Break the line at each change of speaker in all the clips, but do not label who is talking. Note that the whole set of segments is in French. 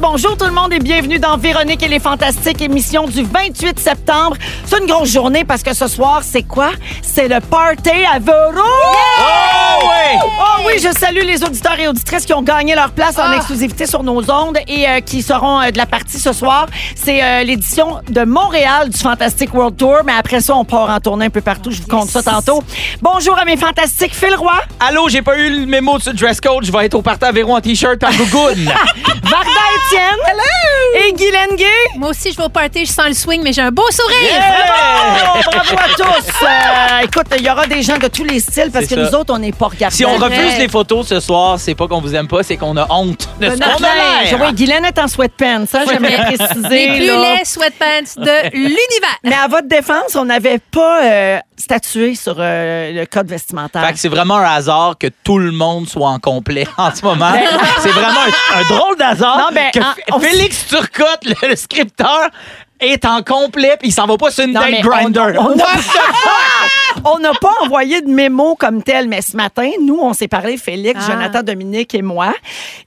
Bonjour tout le monde et bienvenue dans Véronique et les Fantastiques, émission du 28 septembre. C'est une grosse journée parce que ce soir, c'est quoi? C'est le party à Véro!
Oh, ouais!
Oh oui, je salue les auditeurs et auditrices qui ont gagné leur place en exclusivité sur nos ondes et euh, qui seront euh, de la partie ce soir. C'est euh, l'édition de Montréal du Fantastic World Tour, mais après ça, on part en tournée un peu partout. Je vous compte ça tantôt. Bonjour à mes fantastiques. Phil Roy,
Allô, j'ai pas eu le mémo de ce dress code. Je vais être au party à Véro en t-shirt en gougoune.
Varda Étienne et Guy Lenguet.
Moi aussi, je vais au party, je sens le swing, mais j'ai un beau sourire.
Bravo! Bravo à tous! Euh, écoute, il y aura des gens de tous les styles parce que
ça.
nous autres, on n'est pas
si on refuse les photos ce soir, c'est pas qu'on vous aime pas, c'est qu'on a honte de ce qu'on a l'air.
Oui, Guylaine est en sweatpants, ça, j'aimerais préciser.
Les plus laids sweatpants de l'univers.
Mais à votre défense, on n'avait pas euh, statué sur euh, le code vestimentaire.
Fait que c'est vraiment un hasard que tout le monde soit en complet en ce moment.
Ben,
c'est vraiment un, un drôle d'hasard
ben,
que
en-
F-
on-
Félix Turcotte, le, le scripteur, est en complet puis il s'en va pas sur une
Non,
date grinder.
on- n'a pas envoyé de mémo comme tel, mais ce matin, nous, on s'est parlé, Félix,
Ah.
Jonathan, Dominique et moi.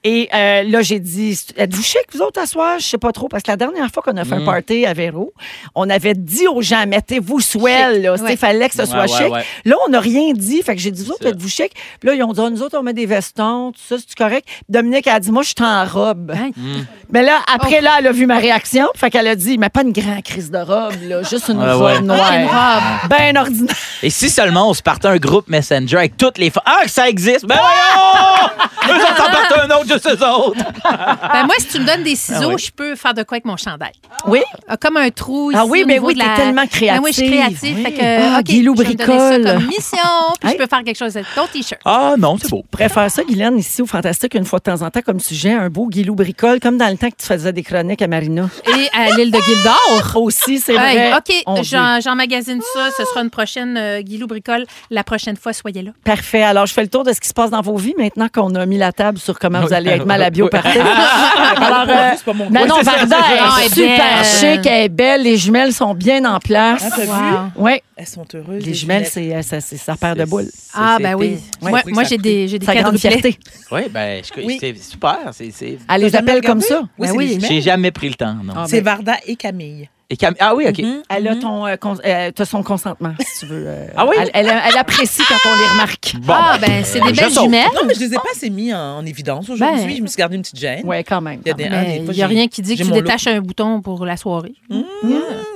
Et euh, là, j'ai dit, êtes-vous chic, vous autres, à soir? Je sais pas trop, parce que la dernière fois qu'on a fait un party à Véro, on avait dit aux gens, mettez-vous swell, là.
ouais.
Il fallait que ce soit
Ouais,
chic.
ouais.
Là, on n'a rien dit. Fait que j'ai dit, vous autres, êtes-vous chic? Puis là, ils ont dit, Ah, nous autres, on met des vestons, tout ça, c'est correct. Dominique a dit, moi, je suis en robe.
Hein?
Mais là, après,
Oh.
là, elle a vu ma réaction. Fait qu'elle a dit, mais pas une grande crise de robe, là, juste une
Ouais,
robe
ouais.
noire.
Une robe.
Ben ordinaire.
Et si seulement on se partait un groupe Messenger avec toutes les femmes. Ah, que ça existe! Ben voyons! Eux autres s'en partent un autre, juste eux autres.
Ben moi, si tu me donnes des ciseaux,
Ah oui.
je peux faire de quoi avec mon chandail.
Oui?
Ah, Comme un trou ici
Ah oui, mais oui,
la-
t'es tellement
Ben oui, je suis
créative.
créative.
Oui.
Fait que,
Ah,
OK,
Guilou
je vais me donner
bricole.
ça comme mission, puis
Hey.
je peux faire quelque chose avec ton T-shirt.
Ah non, c'est beau.
préfère ça, Guylaine, ici au Fantastique, une fois de temps en temps, comme sujet, un beau guilou bricole, comme dans le temps que tu faisais des chroniques à Marina.
Et à l'île de Gildor.
Aussi, c'est
Hey,
vrai.
OK, j'emmagasine ça. Ce sera une prochaine euh, Guilou Bricole. La prochaine fois, soyez là.
Parfait. Alors, je fais le tour de ce qui se passe dans vos vies maintenant qu'on a mis la table sur comment vous allez être mal
Oui.
party. Alors, euh, non,
ça,
Varda est
ça. Elle est
super chic, elle est belle, les jumelles sont bien en place.
Ah.
Oui,
Elles sont heureuses.
les jumelles, c'est euh, ça- c'est sa paire de boules.
Ah, ben oui. Moi,
ça
j'ai des, j'ai des quadruplets.
fierté.
Oui, ben, c'est super. C'est, c'est...
Elle les appelle comme ça.
Oui,
Ben.
J'ai jamais pris le temps, non.
Ah,
C'est
ben,
Varda et Camille.
Cam- Ah oui, OK.
Elle a ton, euh, cons- euh, son consentement, si tu veux. euh,
Ah oui?
Elle, elle- elle apprécie quand on les remarque.
Bon,
Ah, ben, c'est des
je
belles jumelles.
Non, mais je les ai pas assez mis en, en évidence aujourd'hui.
Ben.
Je me suis gardé une petite gêne.
Oui, quand même.
Il y a des-. Ah,
Mais
des fois,
il n'y a
j'ai-
rien qui dit que tu détaches un bouton pour la soirée.
Mmh,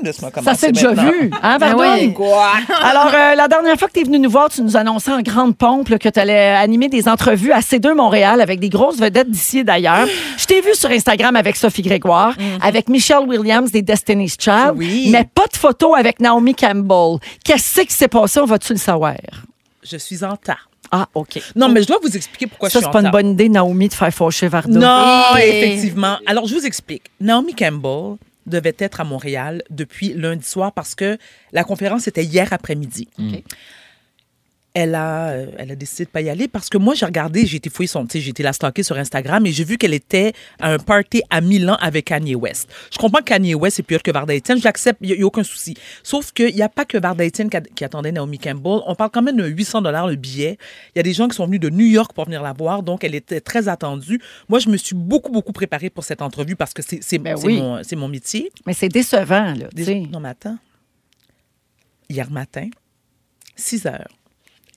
laisse-moi
Ça
commencer
s'est déjà vu, hein, Varda?
ouais.
Quoi?
Alors, euh, la dernière fois que tu es venu nous voir, tu nous annonçais en grande pompe là, que tu allais animer des entrevues à C2 Montréal avec des grosses vedettes d'ici et d'ailleurs. Je t'ai vu sur Instagram avec Sophie Grégoire, avec Michelle Williams des Destiny's Child,
Oui.
mais pas de photo avec Naomi Campbell. Qu'est-ce qui s'est passé? On va-tu le savoir?
Je suis en tas.
Ah, OK.
Non, mais je dois vous expliquer pourquoi
Ça,
je suis
c'est
en
pas une bonne idée, Naomi, de faire faucher Varda.
Non,
Et-
effectivement. Alors, je vous explique. Naomi Campbell devait être à Montréal depuis lundi soir parce que la conférence était hier après-midi. Elle a, euh, elle a décidé de pas y aller parce que moi, j'ai regardé, j'ai été fouiller son, tu sais, j'ai été la stalker sur Instagram et j'ai vu qu'elle était à un party à Milan avec Kanye West. Je comprends que Kanye West est plus que Varda Etienne, j'accepte, il n'y a, aucun souci. Sauf qu'il n'y a pas que Varda Etienne qui, a- qui attendait Naomi Campbell. On parle quand même de 800 dollars le billet. Il y a des gens qui sont venus de New York pour venir la voir, donc elle était très attendue. Moi, je me suis beaucoup, beaucoup préparée pour cette entrevue parce que c'est
Ben oui.
mon, mon métier.
Mais c'est décevant, là.
Non, mais attends. Hier matin, 6 heures,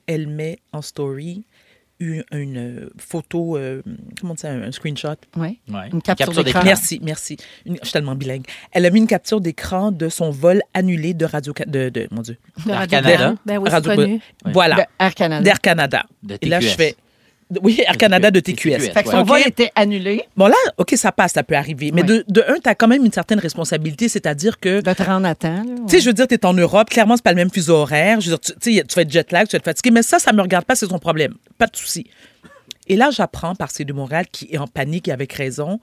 elle met en story une, une, euh, photo, euh, comment on dit ça, un, screenshot.
Ouais. Une capture d'écran.
d'écran.
Merci, merci. Une- je suis tellement bilingue. Elle a mis une capture d'écran de son vol annulé de Radio... de, de, mon Dieu.
De Radio-
Canada.
Ben oui, c'est
Radio-
connu.
Voilà.
De Air Canada.
D'Air Canada.
De
Et là, je fais... Oui, Air Canada de TQS.
TQS.
Fait que son
Ouais.
vol était annulé
Bon, là, OK, ça passe, ça peut arriver. Mais
Ouais.
de, de un, tu as quand même une certaine responsabilité, c'est-à-dire que
de te rendre à temps.
Tu sais, je veux dire, tu es en Europe, clairement, c'est pas le même fuseau horaire. Je veux dire, tu, tu sais, tu vas être jet lag, tu vas être fatigué, mais ça, ça me regarde pas, c'est son problème. Pas de souci. Et là, j'apprends par ces de Montréal qui est en panique et avec raison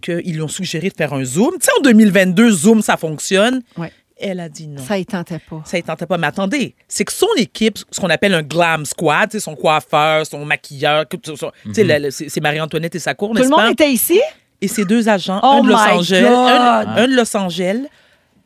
qu'ils lui ont suggéré de faire un Zoom. Tu sais, en 2022, Zoom, ça fonctionne.
Ouais.
Elle a dit non.
Ça, il tentait pas.
Ça ne tentait pas. Mais attendez, c'est que son équipe, ce qu'on appelle un glam squad, tu sais, son coiffeur, son maquilleur, son- le- c'est Marie-Antoinette et sa cour,
Tout le monde était ici?
Et ces deux agents,
Oh
un de Los Angeles, un, un de Los Angeles,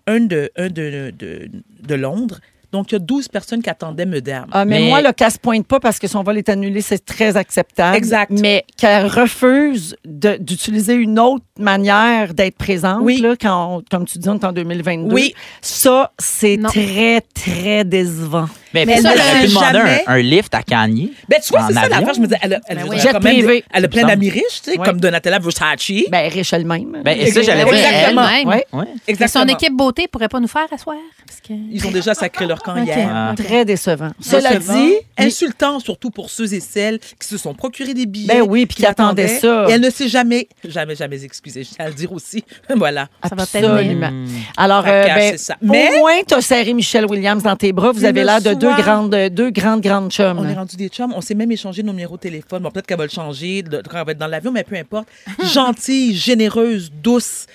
un de, un de, de, de Londres. Donc, il y a 12 personnes qui attendaient Medam.
Ah, mais,
Mais-
moi, le casse pointe pas parce que son vol est annulé, c'est très acceptable.
Exact.
Mais qu'elle refuse d'utiliser une autre manière d'être présente,
Oui.
là, quand on- comme tu dis, on est en 2022.
Oui.
Ça, c'est très, très décevant.
Mais,
Mais
ça,
elle
aurait
ne
pu demander
jamais.
un, un lift à Kanye.
Ben, tu vois,
En
c'est ça
avion?
l'affaire. Je me dis, elle a, elle,
Ben
elle
oui.
a quand même elle a plein d'amis riches, tu sais,
Ouais.
comme Donatella Versace.
Ben, riche elle-même.
Ben, et ça, j'allais
Oui,
dire.
Exactement.
elle-même.
Ouais.
Ouais.
Mais
Exactement.
son équipe beauté pourrait pas nous faire asseoir. Parce que...
Ils ont déjà sacré leur camp
OK.
hier.
Ah.
Très décevant. Cela
Décevant,
dit,
insultant surtout pour ceux et celles qui se sont procurés des billets.
Ben oui, puis qui attendaient ça.
Et elle ne s'est jamais, jamais, jamais excusée. Je tiens à le dire aussi. voilà.
Ça va.
Hmm.
Alors, euh, ben.
Mais-
au moins, tu as serré Michelle Williams dans tes bras. Vous avez l'air de deux grandes, deux grandes, grandes chums.
On est rendu des chums. On s'est même échangé nos numéros de téléphone. Bon, peut-être qu'elle va le changer de- quand elle va être dans l'avion, mais peu importe. Gentille, généreuse, douce.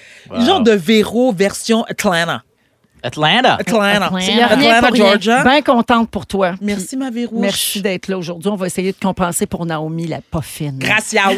Genre de Véro version Atlanta.
Atlanta.
Atlanta.
Atlanta.
Atlanta. Georgia.
Bien contente pour toi.
Merci, ma Véro.
Merci d'être là aujourd'hui. On va essayer de compenser pour Naomi, la pas fine.
Gracias.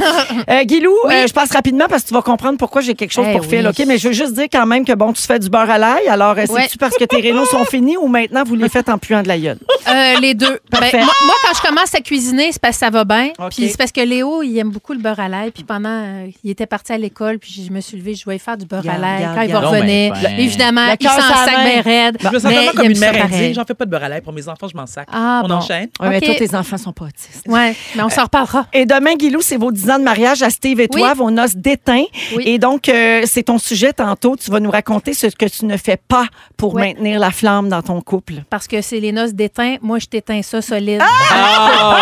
Euh, Guilou, euh, je passe rapidement parce que tu vas comprendre pourquoi j'ai quelque chose
Eh
pour Phil,
oui.
OK? Mais je veux juste dire quand même que, bon, tu fais du beurre à l'ail. Alors, euh,
Ouais.
c'est-tu parce que tes rénaux sont finis ou maintenant vous les faites en puant de la gueule?
Euh, les deux.
Parfait.
Ben, moi, moi, quand je commence à cuisiner, c'est parce que ça va bien. Puis c'est parce que Léo, il aime beaucoup le beurre à l'ail. Puis pendant, euh, il était parti à l'école, puis je me suis levée, je voulais faire du beurre à l'ail. Quand il va revenir,
fin.
évidemment, il sac bien raide.
Je me sens vraiment comme une mère indienne. J'en fais pas de beurre à l'ail pour mes enfants, je m'en sac.
Ah,
On
bon.
enchaîne.
Ouais, mais toi, tes enfants sont pas autistes.
Ouais, mais on s'en reparlera.
Et demain, Guilou, c'est vos 10 ans de mariage à Steve et toi,
Oui.
vos noces d'éteint.
Oui.
Et donc, euh, c'est ton sujet tantôt. Tu vas nous raconter ce que tu ne fais pas pour
Oui.
maintenir la flamme dans ton couple.
Parce que c'est les noces d'éteint. Moi, je t'éteins ça solide.
Oh!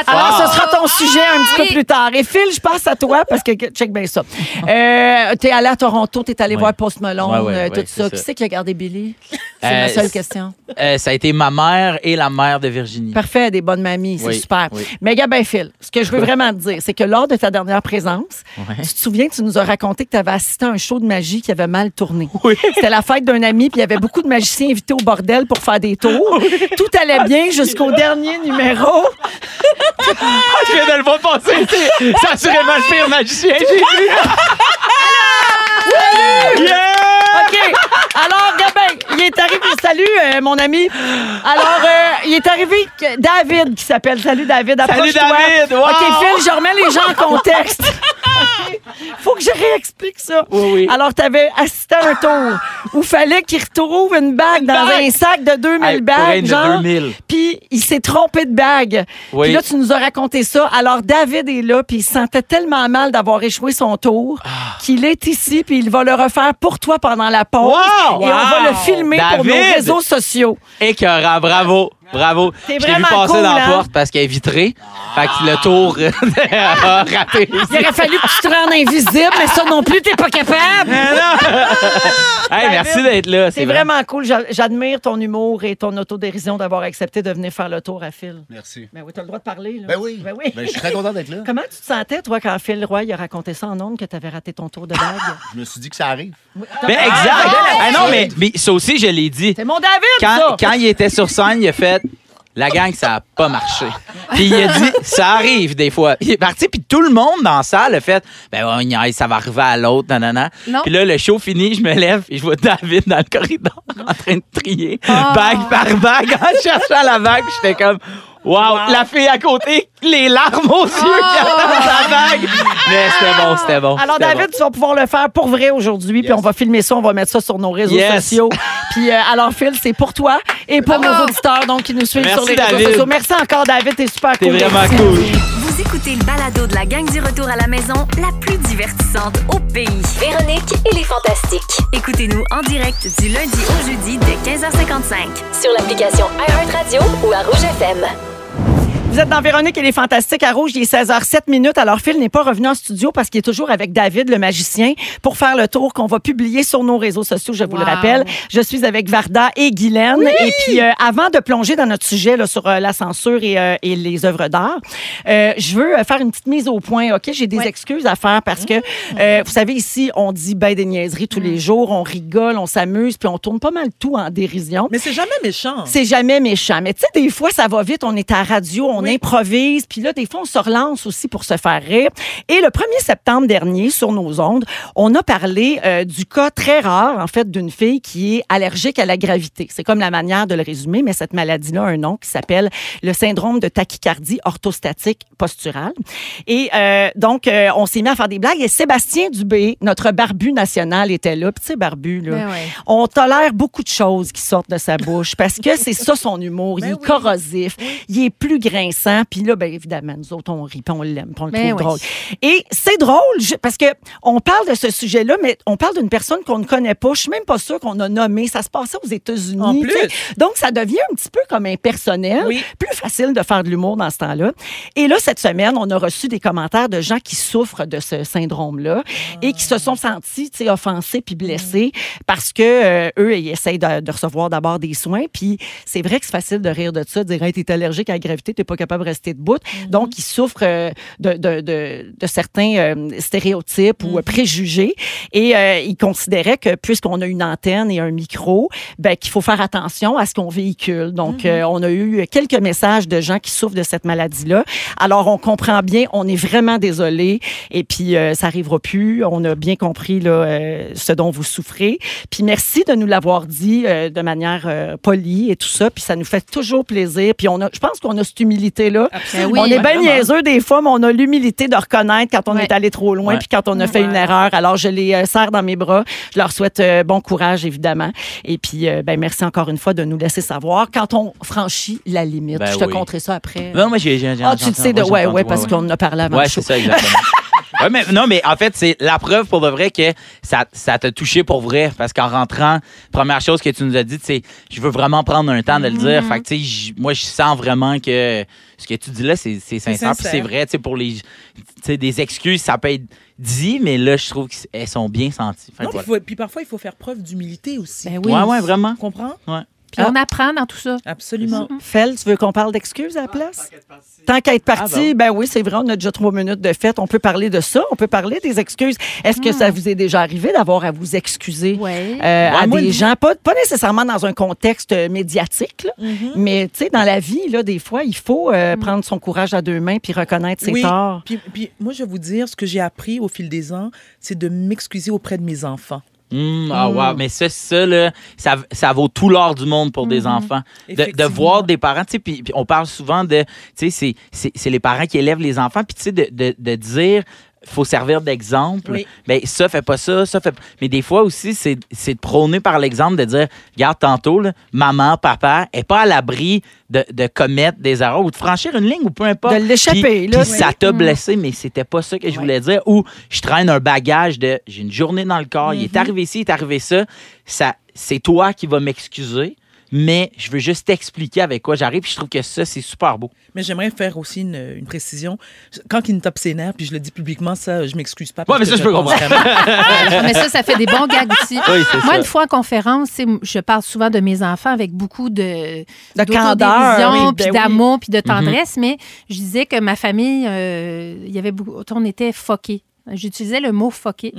Attends.
Alors, ce sera ton sujet un petit
Oui.
peu plus tard. Et Phil, je passe à toi parce que, check bien ça. Euh, t'es allé à Toronto, t'es allé voir Post Malone, euh, tout ça. Qui c'est qui a C'est
Euh,
ma seule
c'est-
question.
Euh, ça a été ma mère et la mère de Virginie.
Parfait, des bonnes mamies, c'est
Oui,
super.
oui.
Mais gars, ben Phil, ce que je veux vraiment te dire, c'est que lors de ta dernière présence,
Ouais.
tu te souviens, tu nous as raconté que tu avais assisté à un show de magie qui avait mal tourné.
Oui.
C'était la fête d'un ami, puis il y avait beaucoup de magiciens invités au bordel pour faire des tours. Tout allait bien jusqu'au dernier numéro.
Je viens de le voir passer. C'est c'est assurément le pire magicien que j'ai vu. Yeah!
OK. Alors, Gabin, il est arrivé. Salut, euh, mon ami. Alors, euh, il est arrivé que- David qui s'appelle. Salut, David. Approche-toi.
David. Wow.
OK, Phil, je remets les gens en contexte. OK. Faut que je réexplique ça.
Oui, oui.
Alors, tu avais assisté à un tour où fallait qu'il retrouve une bague dans
bague?
un sac de 2000
Hey, pour
bagues,
de
genre.
2000.
Puis il s'est trompé de bague.
Oui.
Puis là, tu nous as raconté ça. Alors, David est là, puis il se sentait tellement mal d'avoir échoué son tour
Ah.
qu'il est ici, puis il va le refaire pour toi pendant la pause.
Wow!
Et on va le filmer pour nos réseaux sociaux.
Écœurant, bravo, bravo.
T'es
Je l'ai vu
vraiment
passer
cool,
dans la
hein?
porte parce qu'elle est vitrée. Fait que le tour a raté.
Il aurait fallu que tu te rendes invisible, mais ça non plus, t'es pas capable.
Hey, merci d'être là.
C'est vraiment cool. J'a- J'admire ton humour et ton autodérision d'avoir accepté de venir faire le tour à Phil.
Merci.
Ben oui, t'as le droit de parler. Là.
Ben oui.
Ben oui.
Ben, je suis très content d'être là.
Comment tu te sentais, toi, quand Phil Roy il a raconté ça en ondes que tu avais raté ton tour de bague?
Je me suis dit que ça arrive.
Ben, exact. Ah, non, mais, mais ça aussi, je l'ai dit.
C'est mon David,
Quand,
ça!
quand il était sur scène, il a fait la gang, ça n'a pas marché. Puis il a dit ça arrive des fois. Il est parti, puis tout le monde dans la salle a fait ben ouais, niaise, ça va arriver à l'autre, nanana.
Non.
Puis là, le show fini, je me lève et je vois David dans le corridor en train de trier
Ah.
bague par bague en cherchant la bague. Puis j'étais comme Wow, la fille à côté, les larmes aux yeux qui attendent sa bague. Mais c'était bon, c'était bon.
Alors,
c'était
David, tu vas pouvoir le faire pour vrai aujourd'hui, puis on va filmer ça, on va mettre ça sur nos réseaux
Yes.
sociaux. Puis, euh, alors, Phil, c'est pour toi et pour nos auditeurs donc, qui nous suivent
Merci,
sur les réseaux
David.
sociaux. Merci encore, David, t'es super
T'es
cool.
vraiment
Merci.
cool.
Vous écoutez le balado de la gang du retour à la maison, la plus divertissante au pays.
Véronique et les Fantastiques.
Écoutez-nous en direct du lundi au jeudi dès 15h55.
Sur l'application iHeartRadio ou à Rouge FM.
Vous êtes dans Véronique et les Fantastiques à Rouge. Il est 16h07 minutes. Alors, Phil n'est pas revenu en studio parce qu'il est toujours avec David, le magicien, pour faire le tour qu'on va publier sur nos réseaux sociaux, je vous le
Wow.
rappelle. Je suis avec Varda et Guylaine. Et puis, euh, avant de plonger dans notre sujet là, sur euh, la censure et, euh, et les œuvres d'art, euh, je veux euh, faire une petite mise au point. OK? J'ai des
Ouais.
excuses à faire parce que, euh, vous savez, ici, on dit ben des niaiseries tous les jours, on rigole, on s'amuse, puis on tourne pas mal tout en dérision.
Mais c'est jamais méchant.
C'est jamais méchant. Mais tu sais, des fois, ça va vite. On est à radio, on improvise. Puis là, des fois, on se relance aussi pour se faire rire. Et le 1er septembre dernier, sur nos ondes, on a parlé euh, du cas très rare, en fait, d'une fille qui est allergique à la gravité. C'est comme la manière de le résumer, mais cette maladie-là a un nom qui s'appelle le syndrome de tachycardie orthostatique posturale. Et euh, donc, euh, on s'est mis à faire des blagues. Et Sébastien Dubé, notre barbu national, était là. Sais, barbu, là,
Ben ouais.
on tolère beaucoup de choses qui sortent de sa bouche parce que c'est ça son humour. Il est corrosif, il est plus grinçant. Puis là, ben évidemment, nous autres, on rit, puis on l'aime, puis on le
Ben
trouve
oui.
drôle. Et c'est drôle je- parce que on parle de ce sujet-là, mais on parle d'une personne qu'on ne connaît pas. Je suis même pas sûre qu'on a nommé. Ça se passait aux États-Unis.
En plus.
Donc, ça devient un petit peu comme impersonnel.
Oui.
Plus facile de faire de l'humour dans ce temps-là. Et là, cette semaine, on a reçu des commentaires de gens qui souffrent de ce syndrome-là et qui se sont sentis tu sais, offensés puis blessés parce que euh, eux, ils essayent de, de recevoir d'abord des soins. Puis c'est vrai que c'est facile de rire de ça, de dire hey, t'es allergique à la gravité, t'es pas capable de rester debout. Donc, ils souffrent euh, de, de, de, de certains euh, stéréotypes ou euh, préjugés. Et euh, ils considéraient que puisqu'on a une antenne et un micro, ben, qu'il faut faire attention à ce qu'on véhicule. Donc, euh, on a eu quelques messages de gens qui souffrent de cette maladie-là. Alors, on comprend bien, on est vraiment désolé. Et puis, euh, ça arrivera plus. On a bien compris là, ce dont vous souffrez. Puis, merci de nous l'avoir dit de manière polie et tout ça. Puis, ça nous fait toujours plaisir. Puis, on a, je pense qu'on a cette humilité-là.
Ben oui.
on est bien niaiseux des fois, mais on a l'humilité de reconnaître quand on
Ouais.
est allé trop loin puis quand on a fait une erreur. Alors, je les euh, serre dans mes bras. Je leur souhaite euh, bon courage, évidemment. Et puis, euh, ben, merci encore une fois de nous laisser savoir quand on franchit la limite.
Ben
je te
oui.
conterai ça après.
Non, moi, j'ai.
ah, tu le sais, de, ouais, ouais, parce qu'on en a parlé avant
Ouais, c'est ça, exactement. Ouais, mais, non, mais en fait, c'est la preuve pour de vrai que ça, ça t'a touché pour vrai. Parce qu'en rentrant, première chose que tu nous as dit, c'est je veux vraiment prendre un temps de le dire. Fait que, tu sais, j- moi, je sens vraiment que ce que tu dis là, c'est c'est sincère. Puis c'est vrai, tu sais, pour les. Tu sais, des excuses, ça peut être dit, mais là, je trouve qu'elles sont bien senties.
Non, puis,
voilà.
faut- puis parfois, il faut faire preuve d'humilité aussi.
Ben oui.
Ouais, ouais, vraiment.
Tu comprends?
Puis on apprend dans tout ça.
Absolument.
Fel, tu veux qu'on parle d'excuses à la place? Tant qu'à être parti,
Ah,
ben oui, c'est vrai, on a déjà trois minutes de fête. On peut parler de ça, on peut parler des excuses. Est-ce que ça vous est déjà arrivé d'avoir à vous excuser
Ouais.
euh, à
moi,
des gens, pas, pas nécessairement dans un contexte euh, médiatique, là,
Mm-hmm.
mais tu sais, dans la vie, là, des fois, il faut euh, prendre son courage à deux mains puis reconnaître ses
Oui.
torts.
Puis, puis moi, je vais vous dire, ce que j'ai appris au fil des ans, c'est de m'excuser auprès de mes enfants.
Hum, ah, wow. Mais ça, ça, là, ça, ça vaut tout l'or du monde pour des enfants. De, voir des parents, tu sais, puis on parle souvent de, tu sais, c'est- les parents qui élèvent les enfants, puis tu sais, de, de, de dire, faut servir d'exemple.
Oui.
Ben, ça, fait pas ça, ça fait pas- Mais des fois aussi, c'est de prôner par l'exemple, de dire, regarde, tantôt, là, maman, papa, est pas à l'abri de, de commettre des erreurs ou de franchir une ligne ou peu importe.
De l'échapper,
Puis-
là.
puis ça t'a blessé, mais c'était pas ça que je voulais dire. Ou je traîne un bagage de j'ai une journée dans le corps, il est arrivé ci, il est arrivé ça. ça c'est toi qui vas m'excuser, mais je veux juste t'expliquer avec quoi j'arrive. Puis je trouve que ça, c'est super beau.
Mais j'aimerais faire aussi une, une précision. Quand il me tape ses nerfs, puis je le dis publiquement, ça, je m'excuse pas. parce
mais ça, je peux comprendre.
vraiment.
Mais ça, ça fait des bons gags aussi.
Oui,
Moi,
ça.
une fois en conférence, je parle souvent de mes enfants avec beaucoup de
De
d'autodérision,
candeur, oui,
puis
ben oui.
d'amour, puis de tendresse, mais je disais que ma famille, euh, il y avait beaucoup, on était foqués. J'utilisais le mot foqué.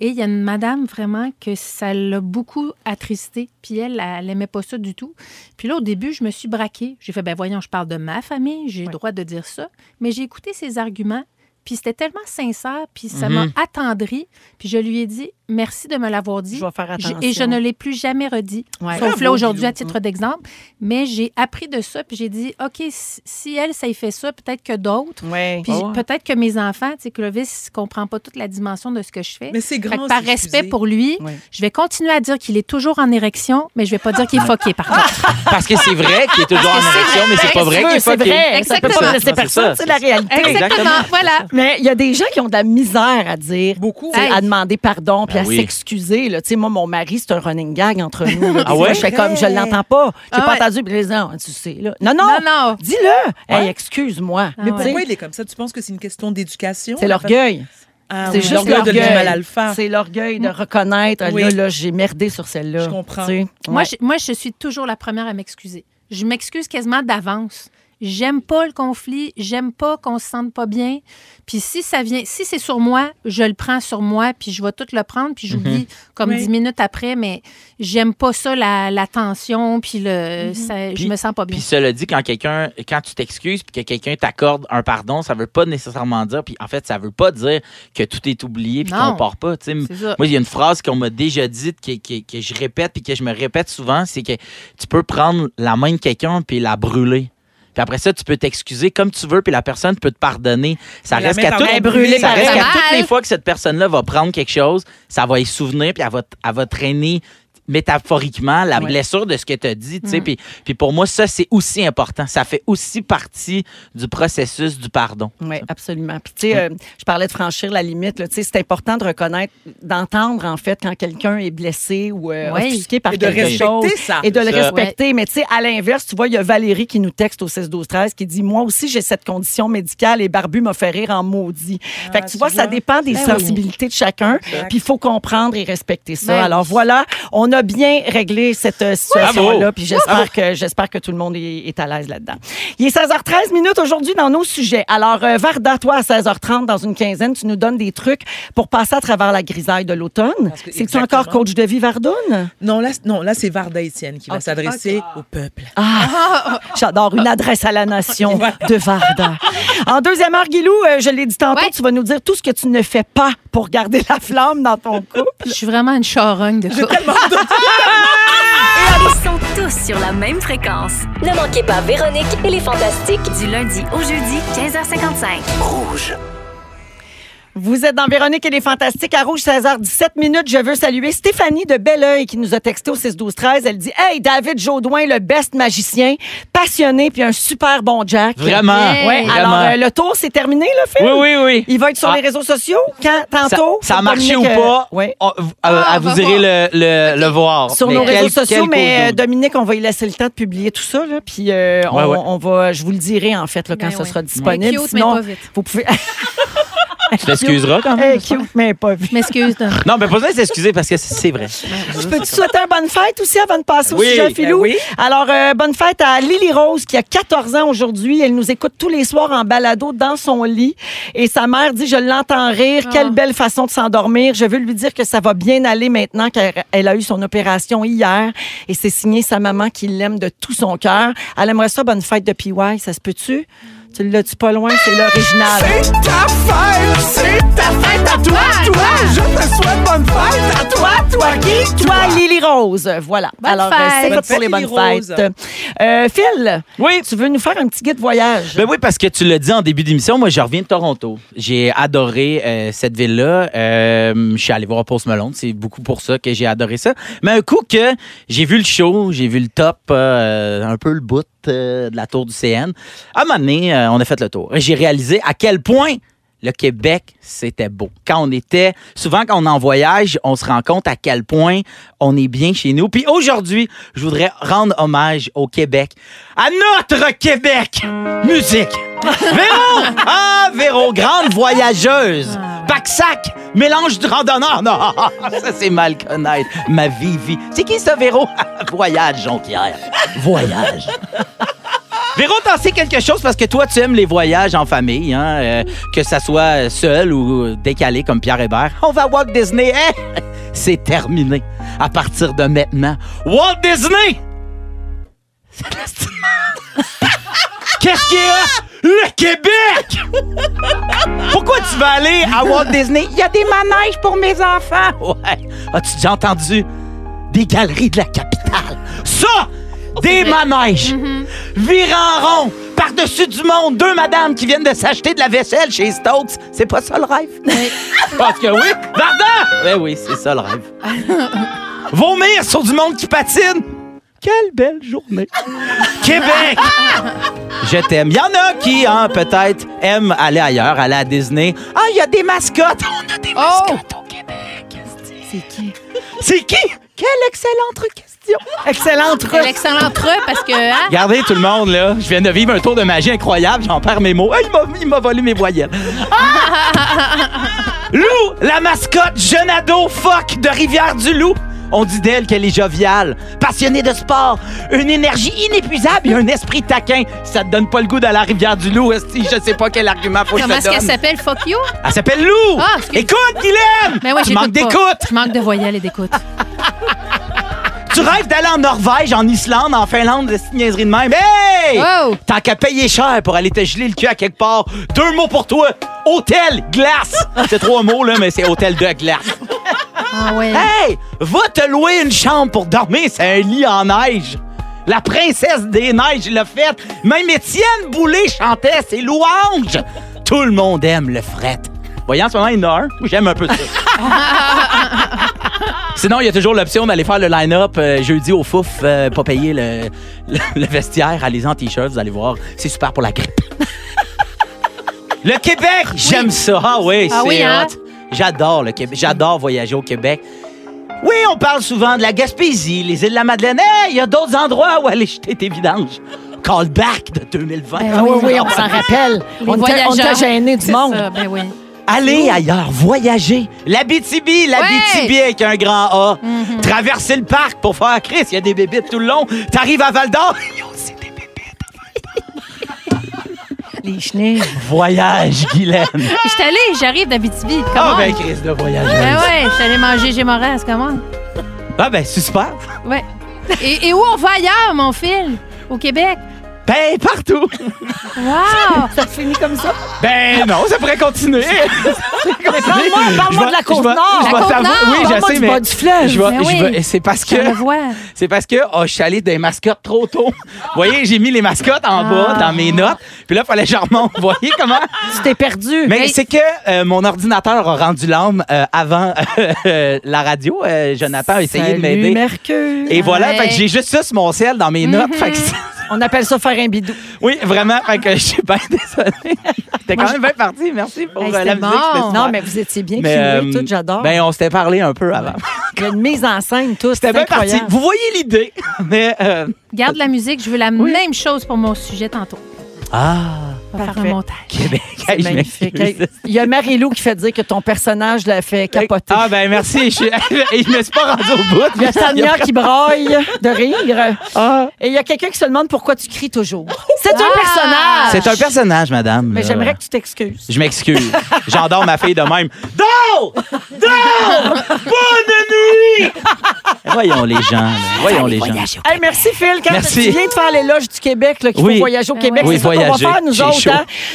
Et il y a une madame vraiment que ça l'a beaucoup attristé. Puis elle, elle n'aimait pas ça du tout. Puis là, au début, je me suis braquée. J'ai fait, ben voyons, je parle de ma famille, j'ai le droit de dire ça. Mais j'ai écouté ses arguments. Puis c'était tellement sincère, puis ça m'a attendri. Puis je lui ai dit, merci de me l'avoir dit.
Je vais faire
Je-
attention.
Et je ne l'ai plus jamais redit.
Ouais.
Sauf là aujourd'hui
Guilou.
à titre d'exemple. Mais j'ai appris de ça, puis j'ai dit, OK, si- elle, ça y fait ça, peut-être que d'autres.
Ouais.
Puis
Ah
peut-être que mes enfants, tu sais, Clovis ne comprend pas toute la dimension de ce que je fais.
Mais c'est grand.
par respect pour lui,
Ouais.
je vais continuer à dire qu'il est toujours en érection, mais je vais pas dire qu'il est foqué, par contre.
Parce que c'est vrai qu'il est toujours en
Parce
érection, mais c'est pas vrai qu'il est.
Ça peut pas
Exactement.
c'est
personne,
ça,
c'est la réalité.
Exactement. Voilà.
Mais il y a des gens qui ont de la misère à dire.
Beaucoup.
À demander pardon puis
Ben
à
oui.
s'excuser. là. Tu sais, Moi, mon mari, c'est un running gag entre nous. là.
Ah
fois,
ouais?
Je fais comme, je l'entends pas. J'ai
Ah
pas
ouais.
entendu. Puis les gens, tu sais, là. Non, non.
Non, non.
Dis-le. Hey, excuse-moi.
Ah
Mais
ouais.
Pourquoi il est comme ça? Tu penses que c'est une question d'éducation?
C'est l'orgueil.
Ah,
c'est
oui,
juste
l'orgueil de
l'orgueil.
du mal à le faire.
C'est l'orgueil de reconnaître.
Oui.
Là, là, j'ai merdé sur celle-là.
Je comprends.
Tu sais,
Moi, je, moi, je suis toujours la première à m'excuser. Je m'excuse quasiment d'avance. J'aime pas le conflit, j'aime pas qu'on se sente pas bien. Puis si ça vient, si c'est sur moi, je le prends sur moi, puis je vais tout le prendre, puis j'oublie comme
Oui.
dix minutes après, mais j'aime pas ça, la, la tension, puis le, ça- je me sens pas bien.
Puis cela dit, quand quelqu'un, quand tu t'excuses puis que quelqu'un t'accorde un pardon, ça veut pas nécessairement dire, puis en fait, ça veut pas dire que tout est oublié puis qu'on part pas. Moi, il y a une phrase qu'on m'a déjà dite que, que- que je répète puis que je me répète souvent, c'est que tu peux prendre la main de quelqu'un puis la brûler. Puis après ça, tu peux t'excuser comme tu veux, puis la personne peut te pardonner. Ça reste qu'à
par
tout-
main brûlée,
ça reste qu'à toutes les fois que cette personne-là va prendre quelque chose, ça va y souvenir, puis elle va, elle va traîner métaphoriquement la
Oui.
blessure de ce que tu as dit. tu sais.
Mm.
Puis, puis pour moi, ça, c'est aussi important. Ça fait aussi partie du processus du pardon.
Oui, absolument. Puis, tu sais, euh, je parlais de franchir la limite. là. Tu sais, C'est important de reconnaître, d'entendre, en fait, quand quelqu'un est blessé ou euh,
Oui.
offusqué par
Et de
quelque
respecter
chose.
ça.
Et de le
Ça.
respecter. Mais, tu sais, à l'inverse, tu vois, il y a Valérie qui nous texte au 16-12-13 qui dit Moi aussi, j'ai cette condition médicale et Barbu m'a fait rire en maudit. fait que tu
tu
vois, ça dépend des
Ben oui.
sensibilités de chacun. Puis, il faut comprendre et respecter ça.
Ben
Alors, voilà, on a bien réglé cette euh, situation-là. Puis, j'espère que, j'espère que tout le monde est, est à l'aise là-dedans. Il est 16h13 minutes aujourd'hui dans nos sujets. Alors, euh, Varda, toi, à 16h30, dans une quinzaine, tu nous donnes des trucs pour passer à travers la grisaille de l'automne. C'est-tu encore coach de vie, Vardoune?
Non, là, non, là c'est Varda Étienne qui va s'adresser au peuple.
Ah, j'adore une adresse à la nation de Varda. En deuxième heure, Guilou, euh, je l'ai dit tantôt,
Ouais.
tu vas nous dire tout ce que tu ne fais pas pour garder la flamme dans ton couple.
Je suis vraiment une charogne de couple.
Ils sont tous sur la même fréquence.
Ne manquez pas Véronique et les Fantastiques.
Du lundi au jeudi, 15h55.
Vous êtes dans Véronique et les Fantastiques à Rouge, 16h17 minutes. Je veux saluer Stéphanie de Belleuil qui nous a texté au 6 12 13 Elle dit Hey, David Jodoin, le best magicien, passionné puis un super bon Jack.
Vraiment.
Hey.
Ouais,
Vraiment.
alors euh, le tour, c'est terminé, le film?
oui, oui, oui.
Il va être sur
Ah.
les réseaux sociaux quand, tantôt?
ça a marché ou
Dominique, euh,
pas,
ouais.
on- vous- euh,
Ah,
vous
on va
irez le, le, le voir.
Sur
Mais
nos
quel-
réseaux sociaux,
quel
mais euh,
cool dude.
Dominique, on va y laisser le temps de publier tout ça, là, puis euh, on,
Ouais, ouais.
on va, je vous le dirai en fait là, quand
Ben
ce sera disponible.
Cute, mais
Sinon,
pas vite.
vous pouvez.
Tu t'excuseras quand même.
Hey, cute, mais pas.
Je m'excuse.
Non, mais pas besoin de s'excuser parce que c'est vrai.
Je peux te souhaiter une bonne fête aussi avant de passer au
Oui,
sujet
ben
filou?
oui.
Alors, euh, bonne fête à Lily Rose qui a 14 ans aujourd'hui. Elle nous écoute tous les soirs en balado dans son lit. Et sa mère dit, je l'entends rire.
Ah.
Quelle belle façon de s'endormir. Je veux lui dire que ça va bien aller maintenant qu'elle elle a eu son opération hier. Et c'est signé sa maman qui l'aime de tout son cœur. Elle aimerait ça, bonne fête de PY. Ça se peut-tu? Tu l'as-tu pas loin? C'est l'original.
ta fête, c'est ta fête à toi, toi. Je te souhaite bonne fête à toi, toi qui,
Toi, Lily Rose. Voilà.
Bonne
Alors,
fête.
euh, c'est
Bonne
pour les
fête,
bonnes
Lily Rose.
fêtes. Euh, Phil,
Oui.
tu veux nous faire un petit guide voyage?
Ben oui, parce que tu l'as dit en début d'émission, moi, je reviens de Toronto. J'ai adoré euh, cette ville-là. Euh, je suis allé voir Post Malone. C'est beaucoup pour ça que j'ai adoré ça. Mais un coup que j'ai vu le show, j'ai vu le top, euh, un peu le bout de la tour du CN, à un moment donné, euh, on a fait le tour. J'ai réalisé à quel point le Québec, c'était beau. Quand on était, souvent quand on est en voyage, on se rend compte à quel point on est bien chez nous. Puis aujourd'hui, je voudrais rendre hommage au Québec, à notre Québec. Musique. Véro! Ah, Véro, grande voyageuse. Pack-sac, mélange de randonneur. Non, ça c'est mal connaître. Ma vie, vie. C'est qui ça, Véro? Voyage, Jonquière. Voyage. Véro, t'en sais quelque chose parce que toi, tu aimes les voyages en famille, hein, euh, que ça soit seul ou décalé comme Pierre Hébert. On va à Walt Disney. Hein? C'est terminé. À partir de maintenant, Walt Disney! Qu'est-ce qu'il y a? Le Québec! Pourquoi tu vas aller à Walt Disney? Il y a des manèges pour mes enfants. Ouais. As-tu déjà entendu? Des galeries de la capitale? Ça! Des manèges! Virer en rond! Par-dessus du monde! Deux madames qui viennent de s'acheter de la vaisselle chez Stokes. C'est pas ça le rêve? Je pense que oui. Varda! Ben oui, c'est ça le rêve. Vomir sur du monde qui patine! Quelle belle journée. Québec! Je t'aime. Il y en a qui, hein, peut-être, aiment aller ailleurs, aller à Disney. Ah, il y a des mascottes. On a des mascottes au Québec.
C'est qui?
C'est qui? Quelle excellente question.
Excellente
C'est l'excellent truc parce que. Hein?
Regardez tout le monde, là. Je viens de vivre un tour de magie incroyable. J'en perds mes mots. Ah, il m'a- il m'a volé mes voyelles. Ah! Lou, la mascotte jeune ado fuck de Rivière-du-Loup. On dit d'elle qu'elle est joviale, passionnée de sport, une énergie inépuisable et un esprit taquin. Si ça te donne pas le goût d'aller à Rivière-du-Loup, esti, je sais pas quel argument faut que je
Comment
te
est-ce qu'elle s'appelle? Fuck you?
Elle s'appelle Lou.
Ah, excuse-
Écoute, Guylaine!
Ben oui,
tu
j'écoute
manques
pas.
d'écoute.
Je manque de voyelles et d'écoute.
Tu rêves d'aller en Norvège, en Islande, en Finlande, de niaiserie de même? Hey!
Wow!
Tant qu'à payer cher pour aller te geler le cul à quelque part, deux mots pour toi. Hôtel, glace. C'est trois mots, là, mais c'est hôtel de glace.
Ah ouais.
Hey! Va te louer une chambre pour dormir, c'est un lit en neige. La princesse des neiges l'a fait. Même Étienne Boulay chantait ses louanges. Tout le monde aime le fret. Voyez, en ce moment, il y en a un. J'aime un peu ça. Sinon, il y a toujours l'option d'aller faire le line-up euh, jeudi au Fouf, euh, pas payer le, le, le vestiaire. Allez-y en t-shirt, vous allez voir. C'est super pour la grippe. le Québec, j'aime ça. Ah oui,
Ah
c'est
oui, hein?
hot. J'adore le Québec. J'adore voyager au Québec. Oui, on parle souvent de la Gaspésie, les îles de la Madeleine. Hey, il y a d'autres endroits où aller jeter tes vidanges. Callback de 2020.
Ah oui, oui, on s'en rappelle.
Les
On était, on
voyageurs.
était gênés du
C'est
monde.
ça, ben oui.
Allez ailleurs, voyager. L'Abitibi, l'Abitibi avec un grand A.
Mhm.
Traverser le parc pour faire Chris, il y a des bébites tout le long. T'arrives à Val d'Or, il y a aussi des bébites.
Les chenilles.
Voyage, Guylaine.
Je suis allée, j'arrive d'Abitibi.
Ah
Comment?
ben Chris de voyage.
Ben ouais, je suis allée manger chez. Comment?
Ah ben c'est super.
Ouais. Et, et où on va ailleurs, mon fil? Au Québec?
Ben partout.
Wow!
Ça finit comme ça?
Ben non, ça pourrait continuer.
Parle-moi
vais-
de la
t'avouer-
Côte-Nord.
Oui, je
Parle-moi
sais,
du
mais
du fleuve.
je vais-
Ben
je
oui.
vais- c'est parce que
vois.
c'est parce que oh, je suis allé des mascottes trop tôt. Vous voyez, j'ai mis les mascottes en bas
Ah.
dans mes notes. Puis là, il fallait que je remonte. Vous voyez comment?
Tu t'es perdu.
Mais c'est que euh, mon ordinateur a rendu l'âme euh, avant euh, la radio. Euh, Jonathan a essayé de m'aider.
Mercure.
Et voilà,
Ouais.
fait que j'ai juste ça sur mon ciel dans mes notes. Fait que c'est-
On appelle ça faire un bidou.
oui, vraiment, fait que je suis bien désolé. T'es quand
Moi,
même bien parti. Merci pour
Hey,
euh, la
c'était
musique.
bon.
c'était super.
Non, mais vous étiez bien
Mais,
cumulés,
euh,
tout, j'adore.
Ben, on s'était parlé un peu avant.
Il y a une mise en scène, tout.
C'était
c'est
bien parti.
incroyable.
Vous voyez l'idée, mais... euh,
Garde la musique, je veux la même chose pour mon sujet tantôt.
Ah,
On va faire
Parfait.
un montage.
Québec.
C'est
Hey, je
magnifique.
m'excuse.
Hey, Il y a Marie-Lou qui fait dire que ton personnage l'a fait capoter.
Ah, ben merci. Je, suis- je me suis pas rendu au bout.
Il y a Tania qui braille de rire.
Ah.
Et il y a quelqu'un qui se demande pourquoi tu cries toujours. C'est un
Ah!
personnage.
C'est un personnage, madame.
Mais
là.
j'aimerais que tu t'excuses.
Je m'excuse. J'endors ma fille de même. Dors! Dors! Bonne nuit! Voyons les gens. là. Voyons les gens.
Hey, merci Phil. Quand
Merci.
tu viens de faire l'éloge du Québec, là, qu'il
Oui.
faut voyager au
Ah
Québec, c'est ça
Oui,
qu'on va
voyager.
faire nous
J'ai
autres.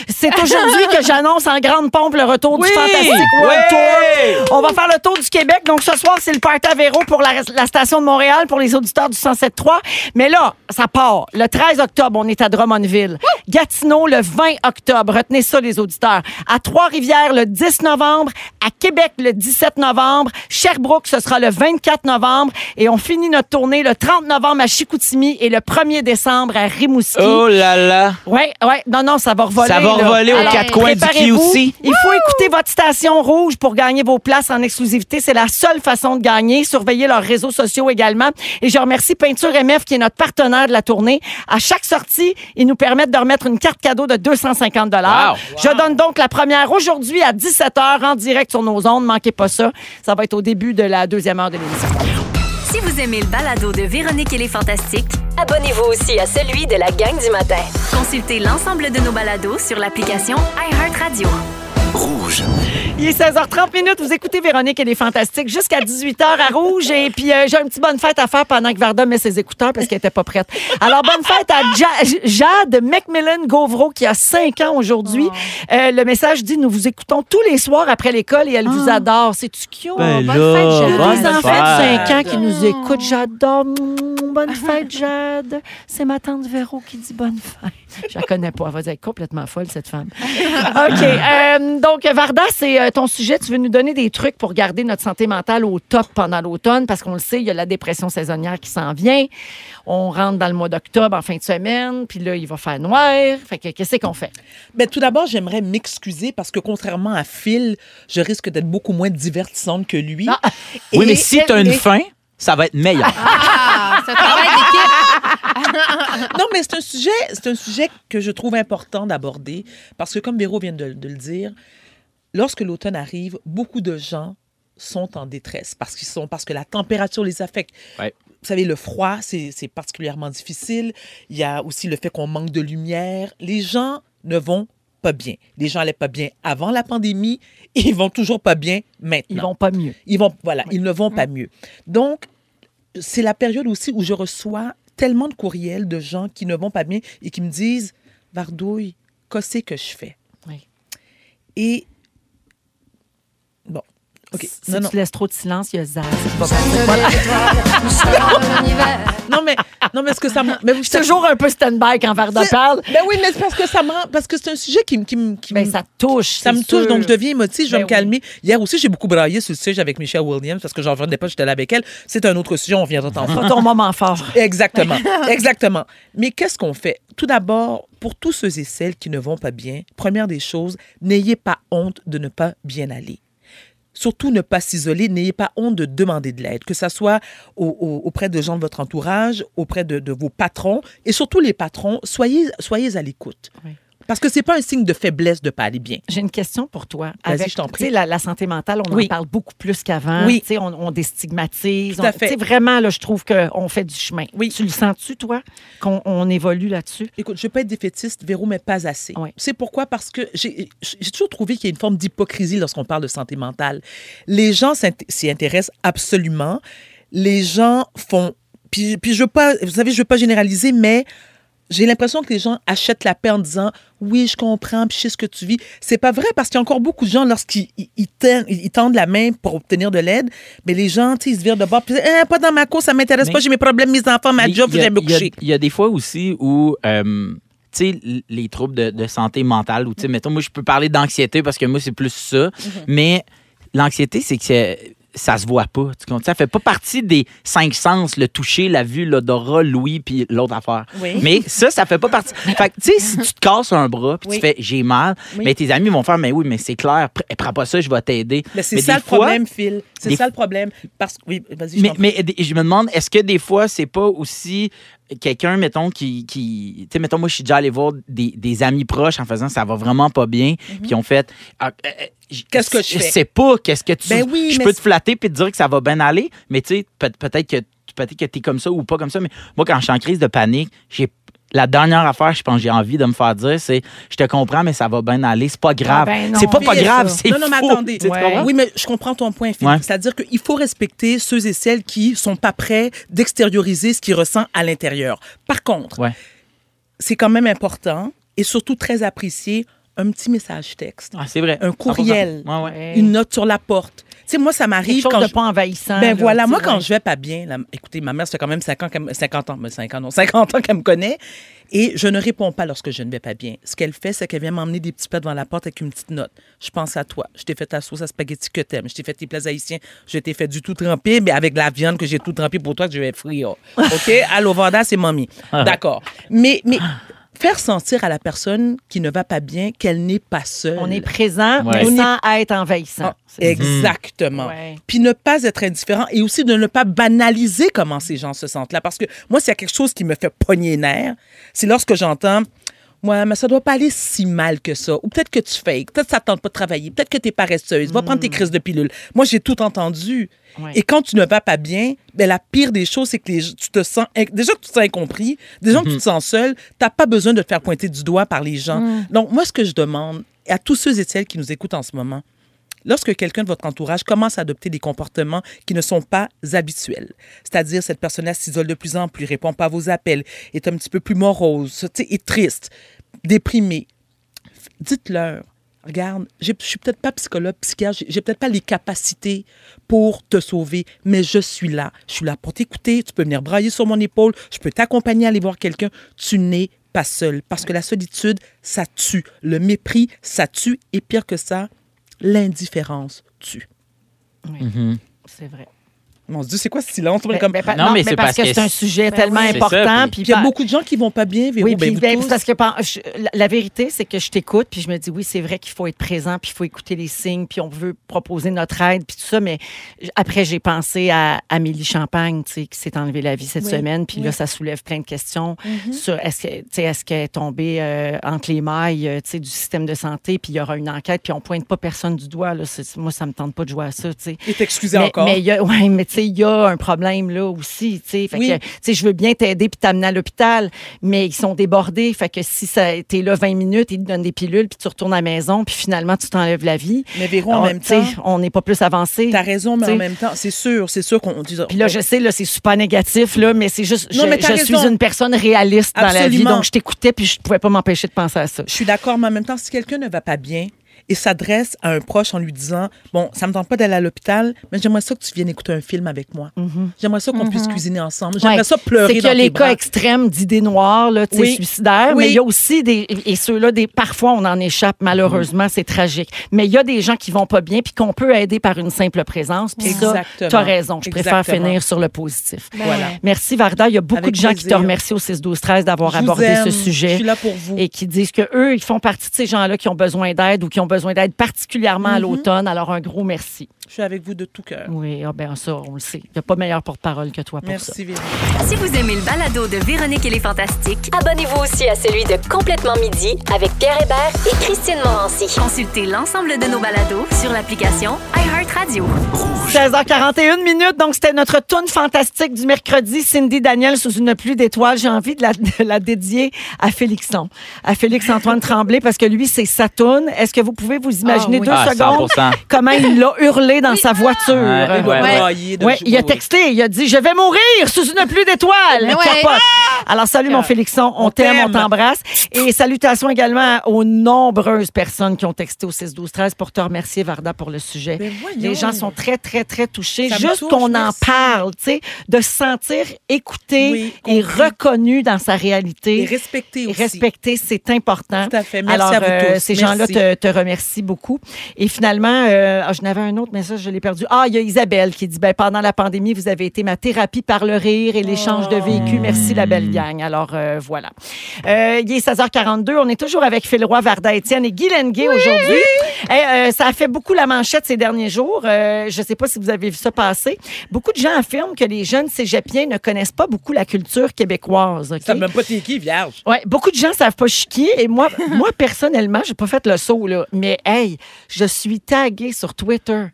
C'est aujourd'hui que j'annonce en grande pompe le retour
Oui!
du Fantastic World
Oui!
Tour. On va faire le tour du Québec. Donc ce soir, c'est le party à Véro pour la, la station de Montréal pour les auditeurs du 107.3. Mais là, ça part. Le 13 octobre, on est à Drummondville. Gatineau, le 20 octobre. Retenez ça, les auditeurs. À Trois-Rivières, le 10 novembre. À Québec, le 17 novembre. Sherbrooke, ce sera le 24 novembre. Et on finit notre tournée le 30 novembre à Chicoutimi et le 1er décembre à Rimouski.
Oh là là.
Ouais, ouais. Non, non, ça va revoler.
Ça va
là.
revoler aux
Alors,
quatre coins du
préparez-vous.
QC.
Il faut écouter votre station rouge pour gagner vos places en exclusivité. C'est la seule façon de gagner. Surveillez leurs réseaux sociaux également. Et je remercie Peinture MF qui est notre partenaire de la tournée. À chaque sortie, ils nous permettent de remettre une carte cadeau de 250 dollars.
Wow.
Je donne donc la première aujourd'hui à 17h en direct sur nos ondes. Manquez pas ça. Ça va être au début de la deuxième heure de l'émission.
Si vous aimez le balado de Véronique et les Fantastiques,
Abonnez-vous aussi à celui de la gang du matin.
consultez l'ensemble de nos balados sur l'application iHeartRadio.
Il est 16h30 minutes. Vous écoutez Véronique et les Fantastiques jusqu'à 18h à Rouge. Et puis, euh, j'ai un petit bonne fête à faire pendant que Varda met ses écouteurs parce qu'elle était pas prête. Alors, bonne fête à Ja- Jade Macmillan Gauvreau qui a 5 ans aujourd'hui. Euh, le message dit Nous vous écoutons tous les soirs après l'école et elle vous adore. C'est-tu cute?
Ben
bonne
là,
fête, Jade.
Il y a
bonne
des enfants de 5 ans
fête.
qui nous écoutent. J'adore. Mm, Bonne fête, Jade. C'est ma tante Véro qui dit bonne fête. Je la connais pas. Elle va être complètement folle, cette femme. OK. euh, donc, Varda, c'est euh, ton sujet, tu veux nous donner des trucs pour garder notre santé mentale au top pendant l'automne, parce qu'on le sait, il y a la dépression saisonnière qui s'en vient. On rentre dans le mois d'octobre en fin de semaine, puis là, il va faire noir. Fait que qu'est-ce qu'on fait?
Ben, tout d'abord, j'aimerais m'excuser parce que contrairement à Phil, je risque d'être beaucoup moins divertissante que lui.
Ah.
Oui, mais si tu as une
et-
fin, ça va être meilleur.
Ah, ce travail d'équipe.
Non, mais c'est un sujet, c'est un sujet que je trouve important d'aborder parce que, comme Véro vient de, de le dire, lorsque l'automne arrive, beaucoup de gens sont en détresse parce qu'ils sont parce que la température les affecte.
Ouais.
Vous savez, le froid, c'est particulièrement difficile. Il y a aussi le fait qu'on manque de lumière. Les gens ne vont pas bien. Les gens n'allaient pas bien avant la pandémie et ils vont toujours pas bien maintenant.
Ils vont pas mieux.
Ils vont, voilà, ils ne vont pas mieux. Donc, c'est la période aussi où je reçois tellement de courriels de gens qui ne vont pas bien et qui me disent Vardouille, qu'est-ce que je fais?
Oui.
Et. OK.
Si
Non,
tu
non.
laisses trop de silence, il y a Zaz qui va passer. Voilà.
non, mais, non, mais est-ce que ça m'a. Mais
suis toujours un peu stand-by quand Varda
C'est-
parle.
Ben oui, mais c'est parce que ça m'a. Parce que c'est un sujet qui, me- qui, me- qui
Ben,
me-
ça touche.
Ça me
c'est
touche,
sûr.
donc je deviens émotive, je vais
Ben
me calmer. Hier aussi, j'ai beaucoup braillé sur le sujet avec Michelle Williams parce que j'en revenais pas, j'étais là avec elle. C'est un autre sujet, on viendra t'en
Pas ton moment fort.
Exactement, exactement. Mais qu'est-ce qu'on fait? Tout d'abord, pour tous ceux et celles qui ne vont pas bien, première des choses, n'ayez pas honte de ne pas bien aller. Surtout, ne pas s'isoler, n'ayez pas honte de demander de l'aide, que ce soit au- au- auprès de gens de votre entourage, auprès de, de vos patrons, et surtout les patrons, soyez, soyez à l'écoute. Parce que c'est pas un signe de faiblesse de pas aller bien.
J'ai une question pour toi.
Vas-y,
Avec,
je t'en prie.
La, la santé mentale, on
Oui.
en parle beaucoup plus qu'avant.
Oui.
Tu sais, On, on déstigmatise.
Tout à
On-
fait.
Vraiment, là, je trouve qu'on fait du chemin.
Oui.
Tu le sens-tu, toi, qu'on on évolue là-dessus?
Écoute, je ne veux pas être défaitiste, Véro, mais pas assez.
Oui.
C'est pourquoi? Parce que j'ai toujours trouvé qu'il y a une forme d'hypocrisie lorsqu'on parle de santé mentale. Les gens s'y intéressent absolument. Les gens font... Puis, puis je veux pas... Vous savez, je veux pas généraliser, mais j'ai l'impression que les gens achètent la paix en disant oui, je comprends, puis je sais ce que tu vis. C'est pas vrai parce qu'il y a encore beaucoup de gens lorsqu'ils ils, ils tendent, ils tendent la main pour obtenir de l'aide, mais les gens, ils se virent de bord, puis Eh, pas dans ma cour, ça m'intéresse pas, j'ai mes problèmes, mes enfants, ma job, j'aime me coucher.
Il y a des fois aussi où, euh, tu sais, les troubles de, de santé mentale, ou tu sais, mettons, moi, je peux parler d'anxiété parce que moi, c'est plus ça.
Mhm.
Mais l'anxiété, c'est que c'est- ça se voit pas. Tu comprends? Ça fait pas partie des cinq sens, le toucher, la vue, l'odorat, l'ouïe, puis l'autre affaire.
Oui.
Mais ça, ça fait pas partie. Fait que, tu sais, si tu te casses un bras, puis
Oui.
tu fais j'ai mal, mais tes amis vont faire, mais oui, mais c'est clair, pr- prends pas ça, je vais t'aider.
Mais c'est ça le
fois-
problème, Phil. C'est
des-
ça le problème. Parce que, oui, vas-y, je
Mais, mais je me demande, est-ce que des fois, c'est pas aussi quelqu'un, mettons, qui. qui tu sais, mettons, moi, je suis déjà allé voir des, des amis proches en faisant ça va vraiment pas bien, puis ont fait. ah, euh, euh.
Qu'est-ce que je fais?
sais pas, qu'est-ce que tu.
Ben oui,
je peux te flatter puis te dire que ça va bien aller, mais tu sais, peut- peut-être que peut-être que tu es comme ça ou pas comme ça, mais moi, quand je suis en crise de panique, j'ai. La dernière affaire, je pense, que j'ai envie de me faire dire, c'est je te comprends, mais ça va bien aller. C'est pas grave.
ben non.
c'est pas pas grave, c'est
Non, non, mais
faux.
attendez.
Ouais.
Oui, mais je comprends ton point.
Ouais.
C'est-à-dire qu'il faut respecter ceux et celles qui sont pas prêts d'extérioriser ce qu'ils ressentent à l'intérieur. Par contre,
Ouais.
c'est quand même important et surtout très apprécié un petit message texte,
Ah, c'est vrai.
un
100%.
courriel,
Ouais, ouais.
Ouais.
une note sur la porte. Tu sais, moi, ça
Quelque
m'arrive
chose
quand
de
je-
pas envahissant.
Ben
là,
voilà, moi, quand je vais pas bien, là, écoutez, ma mère, ça fait quand même 5 ans, qu'elle me- 50 ans, mais 50 ans, 50 ans qu'elle me connaît, et je ne réponds pas lorsque je ne vais pas bien. Ce qu'elle fait, c'est qu'elle vient m'emmener des petits plats devant la porte avec une petite note. Je pense à toi. Je t'ai fait ta sauce à spaghetti que t'aimes. Je t'ai fait tes plats haïtiens. Je t'ai fait du tout trempé, mais avec de la viande que j'ai tout trempé pour toi que je vais frire. OK? Allô, Vanda, c'est mamie. D'accord. Mais, mais faire sentir à la personne qui ne va pas bien qu'elle n'est pas seule.
On est présent,
Ouais.
mais
On est-
sans être envahissant.
Ah, Exactement.
Ouais.
Puis ne pas être indifférent et aussi de ne pas banaliser comment ces gens se sentent là. Parce que moi, s'il y a quelque chose qui me fait pogner les nerfs, c'est lorsque j'entends Ouais, mais ça doit pas aller si mal que ça. Ou peut-être que tu fakes. Peut-être que ça ne tente pas de travailler. Peut-être que tu es paresseuse. Va prendre tes crises de pilule. Moi, j'ai tout entendu.
Ouais.
Et quand tu ne vas pas bien, ben, la pire des choses, c'est que les- tu te sens. Déjà que tu te sens incompris, déjà que tu te sens seul, tu n'as pas besoin de te faire pointer du doigt par les gens. Donc, moi, ce que je demande à tous ceux et celles qui nous écoutent en ce moment, Lorsque quelqu'un de votre entourage commence à adopter des comportements qui ne sont pas habituels, c'est-à-dire cette personne-là s'isole de plus en plus, répond pas à vos appels, est un petit peu plus morose, est triste, déprimée, dites-leur, regarde, je suis peut-être pas psychologue, psychiatre, j'ai peut-être pas les capacités pour te sauver, mais je suis là. Je suis là pour t'écouter, tu peux venir brailler sur mon épaule, je peux t'accompagner à aller voir quelqu'un. Tu n'es pas seul, parce que la solitude, ça tue. Le mépris, ça tue. Et pire que ça, l'indifférence tue.
C'est vrai.
Mon Dieu, c'est quoi ce silence?
Ben,
comme...
ben,
Non,
non,
mais
mais
c'est
parce
parce
que
que
c'est un sujet
Ben
tellement
oui.
Important.
puis-
il y a beaucoup de gens qui vont pas bien, Véro.
Oui,
Ben,
puis
vous
ben, parce que je- la, la vérité, c'est que je t'écoute, puis je me dis, oui, c'est vrai qu'il faut être présent, puis il faut écouter les signes, puis on veut proposer notre aide, puis tout ça. Mais après, j'ai pensé à Amélie Champagne, tu sais, qui s'est enlevée la vie cette
Oui,
semaine, puis là, ça soulève plein de questions sur est-ce que, tu sais, est-ce qu'elle est tombée euh, entre les mailles, euh, tu sais, du système de santé, puis il y aura une enquête, puis on pointe pas personne du doigt. Là. C'est- Moi, ça me tente pas de jouer à ça, tu sais.
Il est excusé
Mais,
encore.
mais ouais, mais tu sais, il y a un problème là aussi, tu sais.
Oui.
je veux bien t'aider puis t'amener à l'hôpital, mais ils sont débordés. Fait que si ça, t'es là 20 minutes, ils te donnent des pilules puis tu retournes à la maison puis finalement tu t'enlèves la vie.
Mais Véro, en
On-
même temps,
on n'est pas plus avancé.
t'as raison, mais en même temps, c'est sûr, c'est sûr qu'on dit
Puis là, je sais, là, c'est super négatif, là, mais c'est juste,
Non,
je, suis une personne réaliste dans la vie, donc je t'écoutais puis je pouvais pas m'empêcher de penser à ça.
Je suis d'accord, mais en même temps, si quelqu'un ne va pas bien et s'adresse à un proche en lui disant Bon, ça me tente pas d'aller à l'hôpital, mais j'aimerais ça que tu viennes écouter un film avec moi. J'aimerais ça qu'on puisse cuisiner ensemble. J'aimerais.
Ouais.
ça pleurer
C'est qu'il y a les
bras.
cas extrêmes d'idées noires, là, tu sais,
Oui.
suicidaires,
Oui.
mais il y a aussi des. Et ceux-là, des, parfois, on en échappe, malheureusement, c'est tragique. Mais il y a des gens qui vont pas bien puis qu'on peut aider par une simple présence. Puis ça,
Exactement.
tu as raison. Je préfère
Exactement.
finir sur le positif.
Ben
Voilà.
Merci, Varda. Il y a beaucoup
Avec
de gens qui te remercient au 6-12-13 d'avoir
Je vous
abordé
aime.
ce
Je
sujet.
suis là pour vous.
Et qui disent que eux, ils font partie de ces gens-là qui ont besoin d'aide ou qui ont besoin d'aide particulièrement à
Mm-hmm.
l'automne. Alors, un gros merci.
Je suis avec vous de tout cœur.
Oui, ah ben ça, on le sait. Il n'y a pas meilleur porte-parole que toi pour ça.
Merci, Véro.
Si vous aimez le balado de Véronique et les Fantastiques,
Abonnez-vous aussi à celui de Complètement Midi avec Pierre Hébert et Christine Morancy.
consultez l'ensemble de nos balados sur l'application iHeartRadio.
16h41 minutes, donc c'était notre tune fantastique du mercredi. Cindy Daniel sous une pluie d'étoiles. J'ai envie de la, de la dédier à Félixon, à Félix-Antoine Tremblay, parce que lui, c'est sa tune. Est-ce que vous pouvez vous imaginer
Ah oui.
deux
Ah,
secondes
100%.
comment il l'a hurlé dans sa voiture?
Ouais,
Il doit
ouais.
brailler de
Ouais, il a texté, il a dit Je vais mourir sous une pluie d'étoiles.
Mais ouais.
Capote. Alors, salut mon Félixon, on, t'aime, on t'embrasse. Et salutations également aux nombreuses personnes qui ont texté au 6 12 13 pour te remercier, Varda, pour le sujet.
Voyons.
Les gens sont très, très, très touchés.
Ça
Juste qu'on en parle, tu sais, de se sentir écouté
Oui,
et
compris.
reconnu dans sa réalité.
Et respecter
Et
aussi.
respecter, c'est important.
Tout à fait. Merci
Alors,
à vous
euh,
tous.
ces gens-là te, te remercient beaucoup. Et finalement, euh, ah, je n'avais un autre message, je l'ai perdu. Ah, il y a Isabelle qui dit ben, pendant la pandémie, vous avez été ma thérapie par le rire et l'échange de vécu. Merci, la belle gang. Alors, euh, voilà. Euh, il est 16h42. On est toujours avec Phil Roy, Varda Étienne et Guy Lenguet aujourd'hui. Eh, euh, ça a fait beaucoup la manchette ces derniers jours. Euh, je ne sais pas si vous avez vu ça passer. Beaucoup de gens affirment que les jeunes cégepiens ne connaissent pas beaucoup la culture québécoise.
Ça me même pas t'es qui, vierge.
Ouais, beaucoup de gens savent pas chiquer et moi, moi personnellement, j'ai pas fait le saut là, mais hey, je suis taguée sur Twitter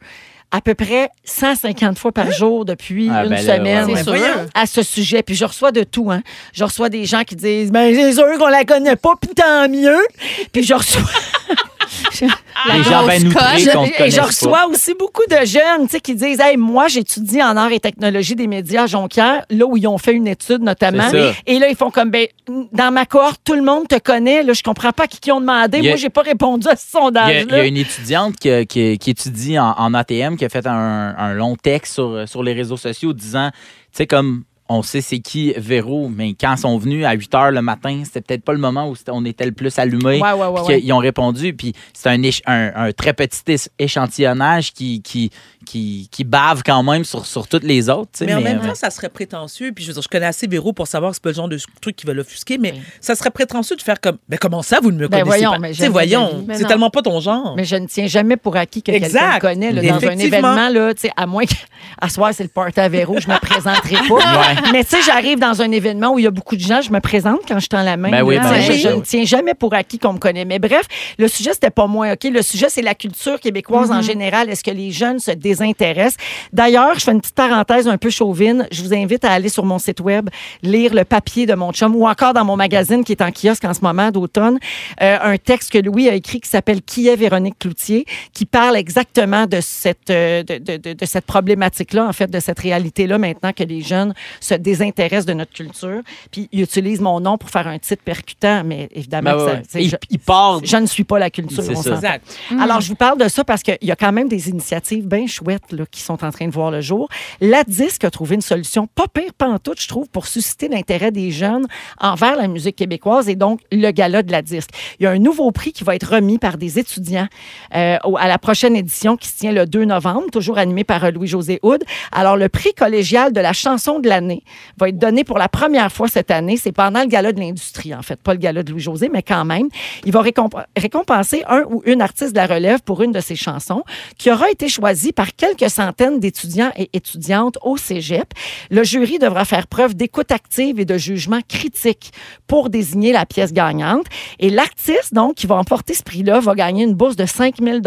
à peu près 150 fois par jour depuis
Ah,
une
ben
semaine
ouais.
À ce sujet. Puis je reçois de tout. Hein. Je reçois des gens qui disent ben c'est sûr qu'on la connaît pas, puis tant mieux. Puis je reçois.
Les gens bien
Et je
pas.
reçois aussi beaucoup de jeunes qui disent Hey, moi, j'étudie en arts et technologies des médias à Jonquière, là où ils ont fait une étude notamment. Et là, ils font comme ben, dans ma cohorte, tout le monde te connaît. Là, je comprends pas qui, qui ont demandé.
A-
Moi, j'ai pas répondu à ce
Il y, a,
sondage-là.
il y a une étudiante qui, qui- qui étudie en, en ATM qui a fait un, un long texte sur, sur les réseaux sociaux disant, tu sais, comme on sait c'est qui Véro, mais quand ils sont venus à 8 h le matin, c'était peut-être pas le moment où on était le plus allumé.
Ouais, ouais, ouais,
qu'ils ont répondu, puis c'est un, éch- un, un très petit éch- échantillonnage qui, qui, qui, qui bave quand même sur, sur toutes les autres.
Mais en même
euh,
temps, ça serait prétentieux. Puis je veux dire, je connais assez Véro pour savoir que c'est pas le genre de truc qui va l'offusquer, mais ça serait prétentieux de faire comme, ben comment ça, vous ne me
Ben
connaissez
voyons,
pas?
mais
voyons.
Mais
c'est tellement pas ton genre.
Mais je ne tiens jamais pour acquis que quelqu'un connaît là, dans un événement, là, tu sais, à moins qu'à soir, c'est le party à Véro, je me présenterai pas. Mais tu sais, j'arrive dans un événement où il y a beaucoup de gens, je me présente quand je tends la main.
Ben oui, ben oui.
Je ne tiens jamais pour acquis qu'on me connaît. Mais bref, le sujet, c'était pas moi, OK? Le sujet, c'est la culture québécoise en général. Est-ce que les jeunes se désintéressent? D'ailleurs, je fais une petite parenthèse un peu chauvine. Je vous invite à aller sur mon site web, lire le papier de mon chum ou encore dans mon magazine qui est en kiosque en ce moment d'automne, euh, un texte que Louis a écrit qui s'appelle Qui est Véronique Cloutier, qui parle exactement de cette, euh, de, de- de- de cette problématique-là, en fait, de cette réalité-là maintenant que les jeunes se désintéressent de notre culture, puis ils utilisent mon nom pour faire un titre percutant, mais évidemment,
Ben
que
ouais,
ça-
Il,
je,
il part.
je ne suis pas la culture.
C'est
on
ça.
Exact.
Alors, je vous parle de ça parce qu'il y a quand même des initiatives bien chouettes là, qui sont en train de voir le jour. La Disque a trouvé une solution pas pire pantoute, je trouve, pour susciter l'intérêt des jeunes envers la musique québécoise et donc le gala de la Disque. Il y a un nouveau prix qui va être remis par des étudiants euh, à la prochaine édition qui se tient le 2 novembre, toujours animé par euh, Louis-José Houd. Alors, le prix collégial de la chanson de l'année va être donné pour la première fois cette année. C'est pendant le gala de l'industrie, en fait, pas le gala de Louis-José, mais quand même. Il va récomp- récompenser un ou une artiste de la relève pour une de ses chansons qui aura été choisie par quelques centaines d'étudiants et étudiantes au cégep. Le jury devra faire preuve d'écoute active et de jugement critique pour désigner la pièce gagnante. Et l'artiste, donc, qui va emporter ce prix-là, va gagner une bourse de 5 000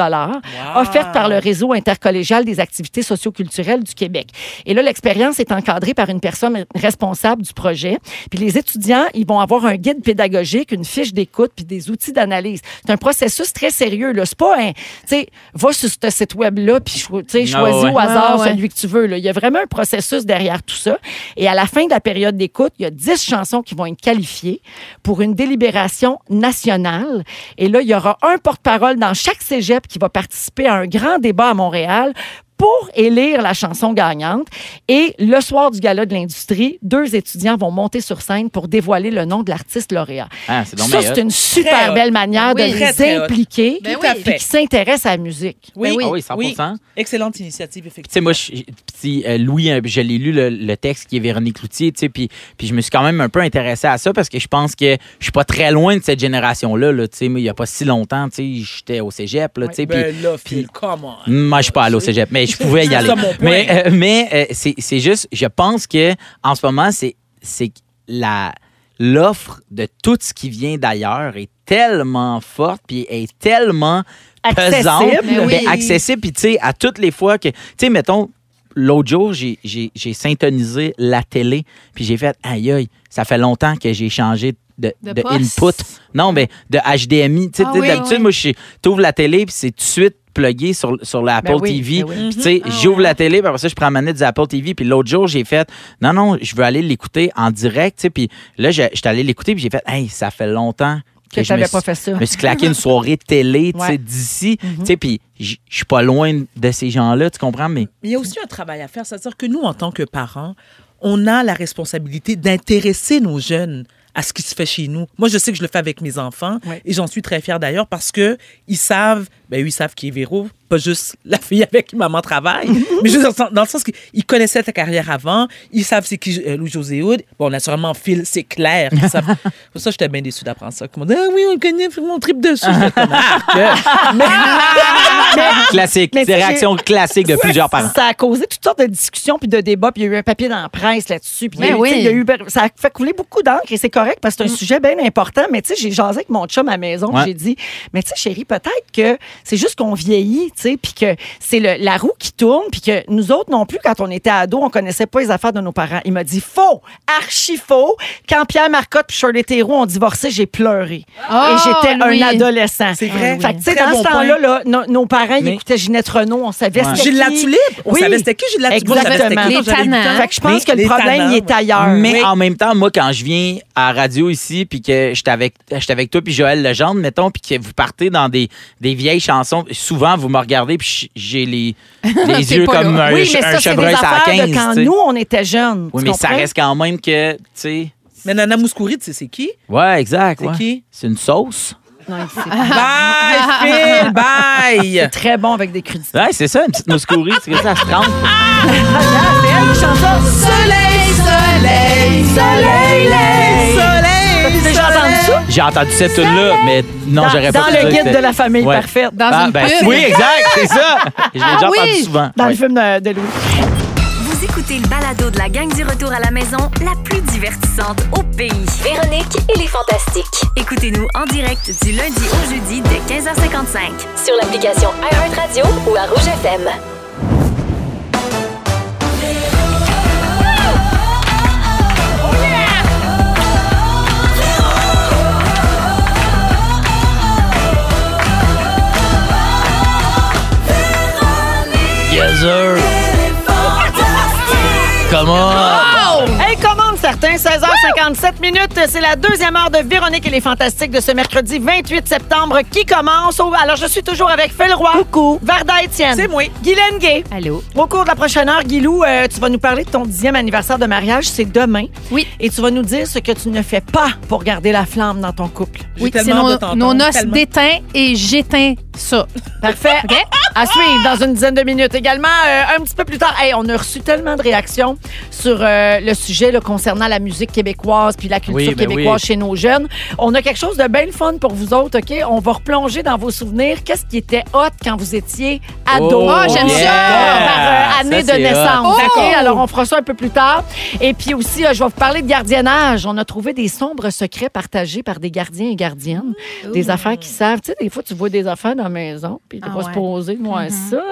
offerte par le réseau intercollégial des activités socioculturelles du Québec. Et là, l'expérience est encadrée par une personne responsable du projet. Puis les étudiants, ils vont avoir un guide pédagogique, une fiche d'écoute, puis des outils d'analyse. C'est un processus très sérieux. Là. C'est pas un, tu sais, va sur ce site web-là, puis
Ah
choisis
ouais.
au hasard
Ouais, ouais.
celui que tu veux. Là. Il y a vraiment un processus derrière tout ça. Et à la fin de la période d'écoute, il y a 10 chansons qui vont être qualifiées pour une délibération nationale. Et là, il y aura un porte-parole dans chaque cégep qui va participer à un grand débat à Montréal pour élire la chanson gagnante. Et le soir du gala de l'industrie, deux étudiants vont monter sur scène pour dévoiler le nom de l'artiste lauréat.
Ah,
Ça, c'est une super belle manière
Oui.
de
Très,
les
très
impliquer
Ben oui.
puis
fait.
qui s'intéressent à la musique.
Oui,
Ah oui, 100
oui.
Tu
Excellente initiative,
sais,
effectivement.
moi, je- petit, euh, Louis, euh, je l'ai lu le, le texte qui est Véronique Cloutier, tu sais, puis, puis je me suis quand même un peu intéressé à ça parce que je pense que je suis pas très loin de cette génération-là, là, tu sais, mais il y a pas si longtemps, tu sais, j'étais au cégep, là, tu sais, puis
Ben là,
puis-
Phil, on.
Moi, je suis pas allé au cégep, mais je pouvais y aller.
ça
mais euh, mais euh, c'est c'est juste, je pense que en ce moment, c'est c'est la l'offre de tout ce qui vient d'ailleurs est tellement forte puis est tellement pesante,
Accessible.
Mais oui.
accessible puis tu sais à toutes les fois que tu sais mettons L'autre jour, j'ai- j'ai j'ai syntonisé la télé, puis j'ai fait aïe aïe, ça fait longtemps que j'ai changé de,
De
input. Non, mais de HDMI. Tu sais,
Ah oui,
d'habitude,
oui.
moi, je t'ouvres la télé, puis c'est tout de suite plugué sur, sur l'Apple
Ben oui,
TV.
ben oui.
Puis, tu sais, j'ouvre la télé, puis après ça, je prends la manette du Apple TV. Puis l'autre jour, j'ai fait, non, non, je veux aller l'écouter en direct. tu sais. Puis là, je- j'étais allé l'écouter, puis j'ai fait, hey, ça fait longtemps
Que
je me
n'avais
suis,
pas fait ça.
me suis claqué une soirée télé, tu sais,
Ouais.
d'ici. Tu sais, puis je suis pas loin de ces gens-là, tu comprends? Mais
Mais il y a aussi un travail à faire. C'est-à-dire que nous, en tant que parents, on a la responsabilité d'intéresser nos jeunes à ce qui se fait chez nous. Moi, je sais que je le fais avec mes enfants
Ouais.
et j'en suis très fière d'ailleurs parce que ils savent, ben oui, ils savent qui est Véro, pas juste la fille avec qui maman travaille, mais juste dans, le sens- dans le sens qu'ils connaissaient ta carrière avant, ils savent c'est qui euh, Louis-José Hood. Bon, naturellement, Phil, c'est clair. Ils savent. Pour ça, j'étais bien déçue d'apprendre ça. Comme on dit, ah oui, on le connaît, mon trip dessus. Ah,
classique,
Mais
c'est
tu sais,
réaction classique de plusieurs parents.
Ça a causé toutes sortes de discussions puis de débats. Puis il y a eu un papier dans la presse là-dessus. Puis il y a eu- tu sais,
oui.
il y a eu, ça a fait couler beaucoup d'encre et c'est correct parce que c'est un sujet bien important. Mais tu sais, j'ai jasé avec mon chum à la maison.
Ouais.
J'ai dit, mais tu sais, chérie, peut-être que c'est juste qu'on vieillit, tu sais, puis que c'est le- la roue qui tourne, puis que nous autres non plus, quand on était ados, on connaissait pas les affaires de nos parents. Il m'a dit, faux, archi faux. Quand Pierre Marcotte puis Shirley Theroux ont divorcé, j'ai pleuré.
Oh,
et j'étais un adolescent.
C'est vrai.
Fait que, tu sais, dans
bon
ce temps-là, là, nos, nos parents, ils
Mais-
écoutaient Ginette Renault, on savait
Ouais.
c'était
Gilles. On
Oui.
savait c'était qui Gilles savais c'était
Exactement.
Les.
Fait que je pense
Mais
que le problème, il est ailleurs.
Mais
Oui.
en même temps, moi, quand je viens à la radio ici, puis que j'étais avec, j'étais avec toi, puis Joël Legendre, mettons, puis que vous partez dans des, des vieilles chansons, souvent, vous me regardez, puis j'ai les, les yeux comme
là.
un,
Oui, mais
un
ça, c'est
chevreuil à
affaires
15.
de quand
tu sais.
nous, on était jeunes.
oui, mais ça
comprends?
reste quand même que, tu sais.
Mais Nana Mouskouri, tu sais, c'est qui?
Ouais, exact.
C'est
ouais.
qui?
C'est une sauce.
Non, c'est
Bye, Phil! Bye!
très bon avec des crudités.
Ouais, c'est ça, une petite mouscourie. C'est comme ça, ça se trempe.
C'est elle qui chante ça. Soleil, soleil, soleil, soleil. Ça?
J'ai entendu cette tune-là, mais non, j'aurais pas
Dans le guide de la famille
Ouais.
parfaite.
Dans
Ah,
une
ben,
pub.
oui, exact, c'est ça. Je l'ai déjà
oui.
entendu souvent.
Dans
Ouais.
le film de, de Louis.
Vous écoutez le balado de la gang du retour à la maison, la plus divertissante au pays.
Véronique et les Fantastiques.
Écoutez-nous en direct du lundi au jeudi dès 15h55.
Sur l'application iHeartRadio ou à Rouge FM.
deserve. Come on.
Hey, commande certains, 16h57 minutes. C'est la deuxième heure de Véronique et les Fantastiques de ce mercredi 28 septembre qui commence. Alors, je suis toujours avec Phil Roy. Coucou. Varda Étienne.
C'est moi.
Guylaine Gay.
Allô?
Au cours de la prochaine heure, Guilou, euh, tu vas nous parler de ton dixième anniversaire de mariage. C'est demain.
Oui.
Et tu vas nous dire ce que tu ne fais pas pour garder la flamme dans ton couple.
J'ai
Oui, c'est
tellement
nos, nos noces d'éteint et j'éteins ça.
Parfait.
OK?
À suivre dans une dizaine de minutes. Également, euh, un petit peu plus tard, hey, on a reçu tellement de réactions sur euh, le sujet là, concernant la musique québécoise puis la culture
Oui, ben
québécoise
oui.
chez nos jeunes. On a quelque chose de bien fun pour vous autres, OK? On va replonger dans vos souvenirs. Qu'est-ce qui était hot quand vous étiez ado?
Oh,
j'aime ça.
Par euh, année
Ça,
de naissance.
hot.
OK? Alors, on fera ça un peu plus tard. Et puis aussi, euh, je vais vous parler de gardiennage. On a trouvé des sombres secrets partagés par des gardiens et gardiennes. Des affaires qui savent. Tu sais, des fois, tu vois des affaires dans la maison, puis tu
Ah
vas se
ouais.
poser de moi ça.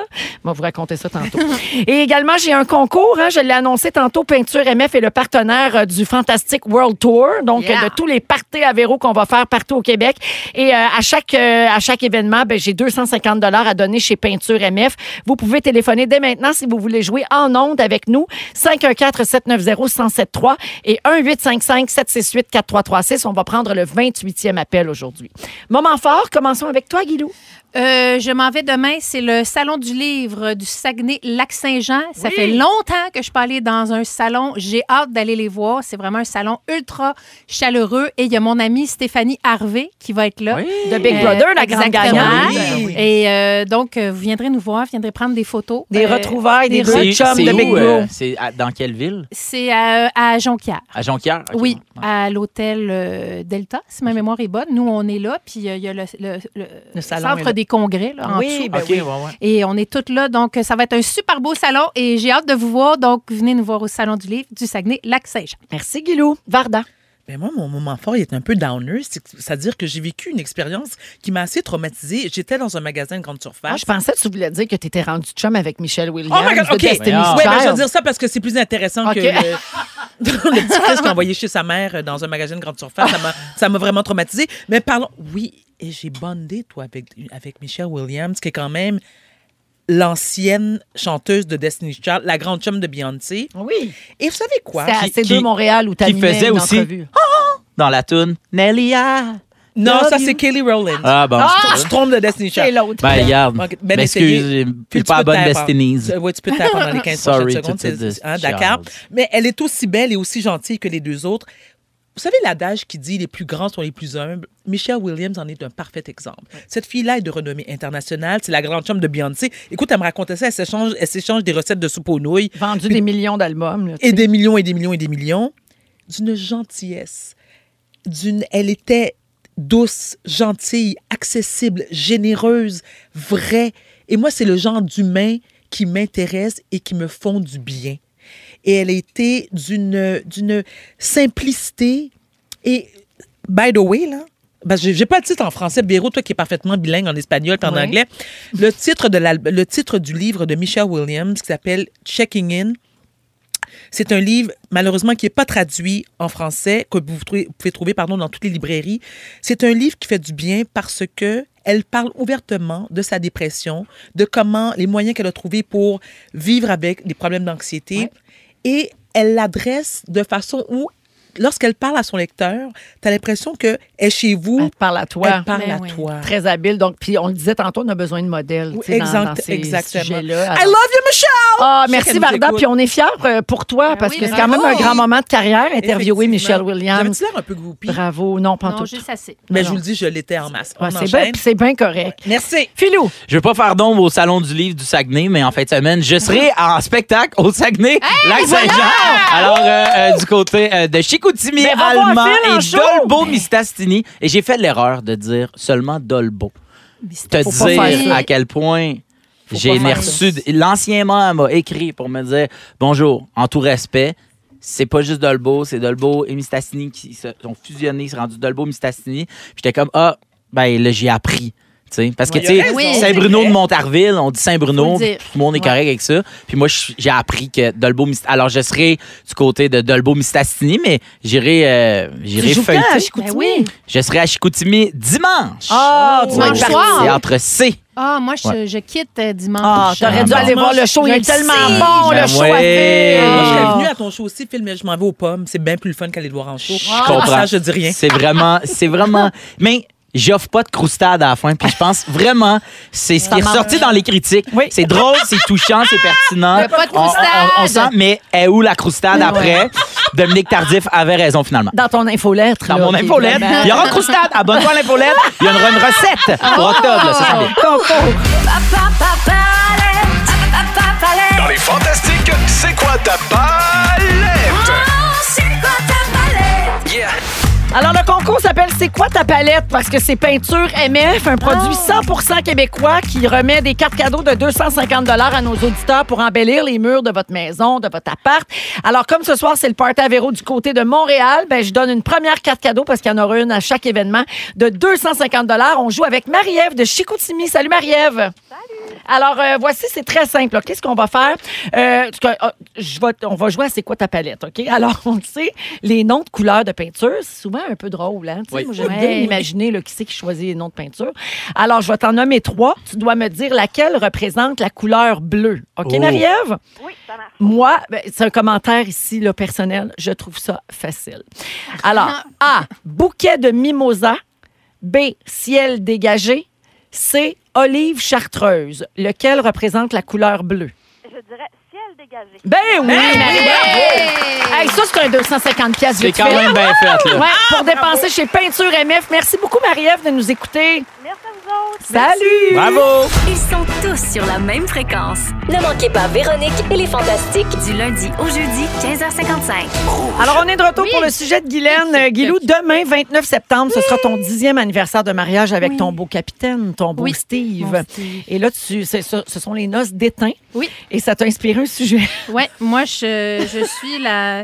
On va vous raconter ça tantôt. et également, j'ai un concours. hein, je l'ai annoncé tantôt. Peinture MF est le partenaire euh, du Fantastic World Tour. Donc,
Yeah.
de tous les parties à véro qu'on va faire partout au Québec. Et euh, à, chaque, euh, à chaque événement, ben, j'ai 250 à donner chez Peinture MF. Vous pouvez téléphoner dès maintenant si vous voulez jouer en ondes avec nous. 514-790-1073 et 1-855-768-4336. On va prendre le 28e appel aujourd'hui. Moment fort, commençons avec toi, Guilou.
Euh, je m'en vais demain. C'est le Salon du livre du Saguenay-Lac-Saint-Jean. Ça fait longtemps que je suis pas allée dans un salon. J'ai hâte d'aller les voir. C'est vraiment un salon ultra chaleureux. Et il y a mon amie Stéphanie Harvey qui va être là.
Oui.
De Big
Euh,
Brother, la grande
exactement.
gagnante.
Oui.
Et euh, donc, vous viendrez nous voir, vous viendrez prendre des photos.
Des
Euh,
retrouvailles, des
des
chums de Big
où,
Bro.
euh, C'est dans quelle ville?
C'est à, à Jonquière.
À Jonquière?
Oui, à l'hôtel euh, Delta, si ma mémoire est bonne. Nous, on est là, puis euh, il y a le, le- le
Le salon
centre
là.
Des congrès là, en
Oui,
dessous.
ben
ouais, ouais.
Et on est toutes là, donc ça va être un super beau salon et j'ai hâte de vous voir. Donc, venez nous voir au Salon du Livre du Saguenay-Lac-Saint-Jean.
Merci, Guilou. Varda.
Ben moi, mon moment fort, il est un peu downer. C'est- C'est-à-dire que j'ai vécu une expérience qui m'a assez traumatisée. J'étais dans un magasin de grande surface.
Ah, je pensais que tu voulais dire que tu étais rendu chum avec Michelle Williams.
Oh my God,
de
OK. Oui, ben, je vais dire ça parce que c'est plus intéressant que le, le petit a envoyé chez sa mère dans un magasin de grande surface. Ça m'a- Ça m'a vraiment traumatisé. Mais parlons. Oui, et j'ai bondé, toi, avec, avec Michelle Williams, qui est quand même l'ancienne chanteuse de Destiny's Child, la grande chum de Beyoncé.
Oui.
Et vous savez quoi?
C'est à
Qui-
C2
qui-
Montréal où tu
qui faisait
une
aussi-
entrevue.
Dans la toune Nelia.
Non, ça, c'est Kelly Rowland.
Ah, bon.
Ah!
Tu te trompes de Destiny's
C'est
Child.
l'autre.
Ben, regarde.
Ben
M'excuse,
essayez.
j'ai
Puis
pas
tu
la
peux
bonne Destinies.
hein. Oui, tu peux taire pendant les 15
Sorry
prochaines secondes. c'est- hein, D'accord. Mais elle est aussi belle et aussi gentille que les deux autres. Vous savez l'adage qui dit les plus grands sont les plus humbles? Michelle Williams en est un parfait exemple. Cette fille-là est de renommée internationale. C'est la grande chum de Beyoncé. Écoute, elle me racontait ça. Elle s'échange, elle s'échange des recettes de soupe aux nouilles
Vendu des millions d'albums.
et des millions et des millions et des millions. D'une gentillesse. D'une, elle était douce, gentille, accessible, généreuse, vraie. Et moi, c'est le genre d'humain qui m'intéresse et qui me font du bien. Et elle était d'une, d'une simplicité. Et, by the way, là, que j'ai pas le titre en français. Béraud, toi qui es parfaitement bilingue en espagnol et en
Oui.
anglais. Le titre, de le titre du livre de Michelle Williams qui s'appelle Checking In, c'est un livre, malheureusement, qui n'est pas traduit en français, que vous trouvez- vous pouvez trouver pardon, dans toutes les librairies. C'est un livre qui fait du bien parce que elle parle ouvertement de sa dépression, de comment les moyens qu'elle a trouvés pour vivre avec des problèmes d'anxiété. Et elle l'adresse de façon où, lorsqu'elle parle à son lecteur, tu as l'impression qu'elle est chez vous,
Elle parle à toi.
elle parle
Ben
à
oui.
toi.
Très habile. Donc, puis on le disait tantôt, on a besoin de modèles.
Oui,
dans- ces
exactement.
sujets-là.
I love you, Michelle!
Ah,
Je
merci Varda. Puis on est fiers euh, pour toi
Ben
parce
oui,
que c'est
ben
quand même un grand moment de carrière, interviewer Michelle. Williams.
J'avais-tu l'air un peu groupie?
Bravo. Non, pas
Non,
tout.
juste assez.
Mais je
Non.
vous le dis, je l'étais en masse.
Ouais, c'est bien,
enchaîne.
puis c'est bien correct.
Merci.
Philou,
Je veux pas faire d'ombre au Salon du Livre du Saguenay, mais en fin de semaine, je serai en spectacle au Saguenay, Lac-Saint-Jean. Alors, euh, euh, du côté euh, de Chicoutimi,
Mais va voir
Allemand
Phil en
et
show.
Dolbeau, Mistastini. Et j'ai fait l'erreur de dire seulement Dolbeau. Te
Faut pas faire
dire
ça.
à quel point j'ai
faire
reçu... L'ancien maire m'a écrit pour me dire « Bonjour, en tout respect, c'est pas juste Dolbeau, c'est Dolbeau et Mistassini qui se sont fusionnés, c'est rendu Dolbeau, Mistassini. Puis j'étais comme, ah, ben là, j'ai appris. Parce que, tu
raison.
Saint-Bruno
Oui,
de Montarville, on dit Saint-Bruno, tout le monde est correct avec ça. Puis moi, j'ai appris que Mist- alors je serai du côté de Dolbeau, Mistassini, mais j'irai euh, j'irai feuilleter.
à Chicoutimi?
Ben oui.
Je serai à Chicoutimi dimanche.
Ah, vas
Dimanche soir.
C'est entre C
Ah, moi, je,
Ouais.
je quitte euh, dimanche.
Ah, t'aurais dû
Ah,
aller voir le show. Il est
le
tellement
sais.
bon,
Ben
le show
ouais.
à faire.
Moi, je serais
Ah.
venue à ton show aussi, Phil, mais je m'en vais aux pommes. C'est bien plus le fun qu'aller le voir en show.
Je comprends.
Ça, je dis rien.
C'est vraiment, c'est vraiment. Mais j'offre pas de croustade à la fin. Puis je pense vraiment, c'est ce qui est ressorti dans les critiques.
Oui.
C'est drôle, c'est touchant, c'est pertinent.
Il y a pas de
On- on- On,
croustade.
sent, mais est où la croustade après? Dominique Tardif avait raison finalement.
Dans ton infolettre.
Dans
là,
mon
vraiment-
il y aura une croustade. Abonne-toi à l'infolette. Il y aura une recette pour octobre. là, ça.
Dans les fantastiques, c'est quoi ta palette?
Alors, le concours s'appelle C'est quoi ta palette? Parce que c'est Peinture MF, un produit 100% québécois qui remet des cartes cadeaux de 250 à nos auditeurs pour embellir les murs de votre maison, de votre appart. Alors, comme ce soir, c'est le party à Véro du côté de Montréal, ben, je donne une première carte cadeau parce qu'il y en aura une à chaque événement de 250 On joue avec Marie-Ève de Chicoutimi. Salut, Marie-Ève. Alors, euh, voici, c'est très simple. Qu'est-ce qu'on va faire? Euh, je vais- on va jouer à C'est quoi ta palette, OK? Alors, on le sait, les noms de couleurs de peinture, c'est souvent un peu drôle. Hein? Tu sais,
Oui.
Moi, j'aime bien imaginer là, qui c'est qui choisit les noms de peinture. Alors, je vais t'en nommer trois. Tu dois me dire laquelle représente la couleur bleue. OK,
Oh.
Marie-Ève? Oui, ça marche. Moi, ben, c'est un commentaire ici, là, personnel. Je trouve ça facile. Alors, A, bouquet de mimosa. B, ciel dégagé. C, olive chartreuse. Lequel représente la couleur bleue?
Je dirais ciel dégagé.
Ben oui, Marie-Ève. Hey, ça, c'est un 250 pièces
C'est quand même bien fait. Là.
Ouais, pour dépenser chez Peinture MF. Merci beaucoup, Marie-Ève, de nous écouter.
Merci autres.
Salut!
Bravo!
Ils sont tous sur la même fréquence.
Ne manquez pas Véronique et les Fantastiques.
Du lundi au jeudi, 15h55.
Alors, on est de retour pour le sujet de Guylaine. Guilou, demain, 29 septembre, ce sera ton dixième anniversaire de mariage avec
Oui.
ton beau capitaine, ton beau
Oui,
Steve.
mon Steve.
Et là, tu, c'est ça- ce sont les noces d'étain.
Oui.
Et ça t'a inspiré un sujet.
Oui, moi, je, je suis la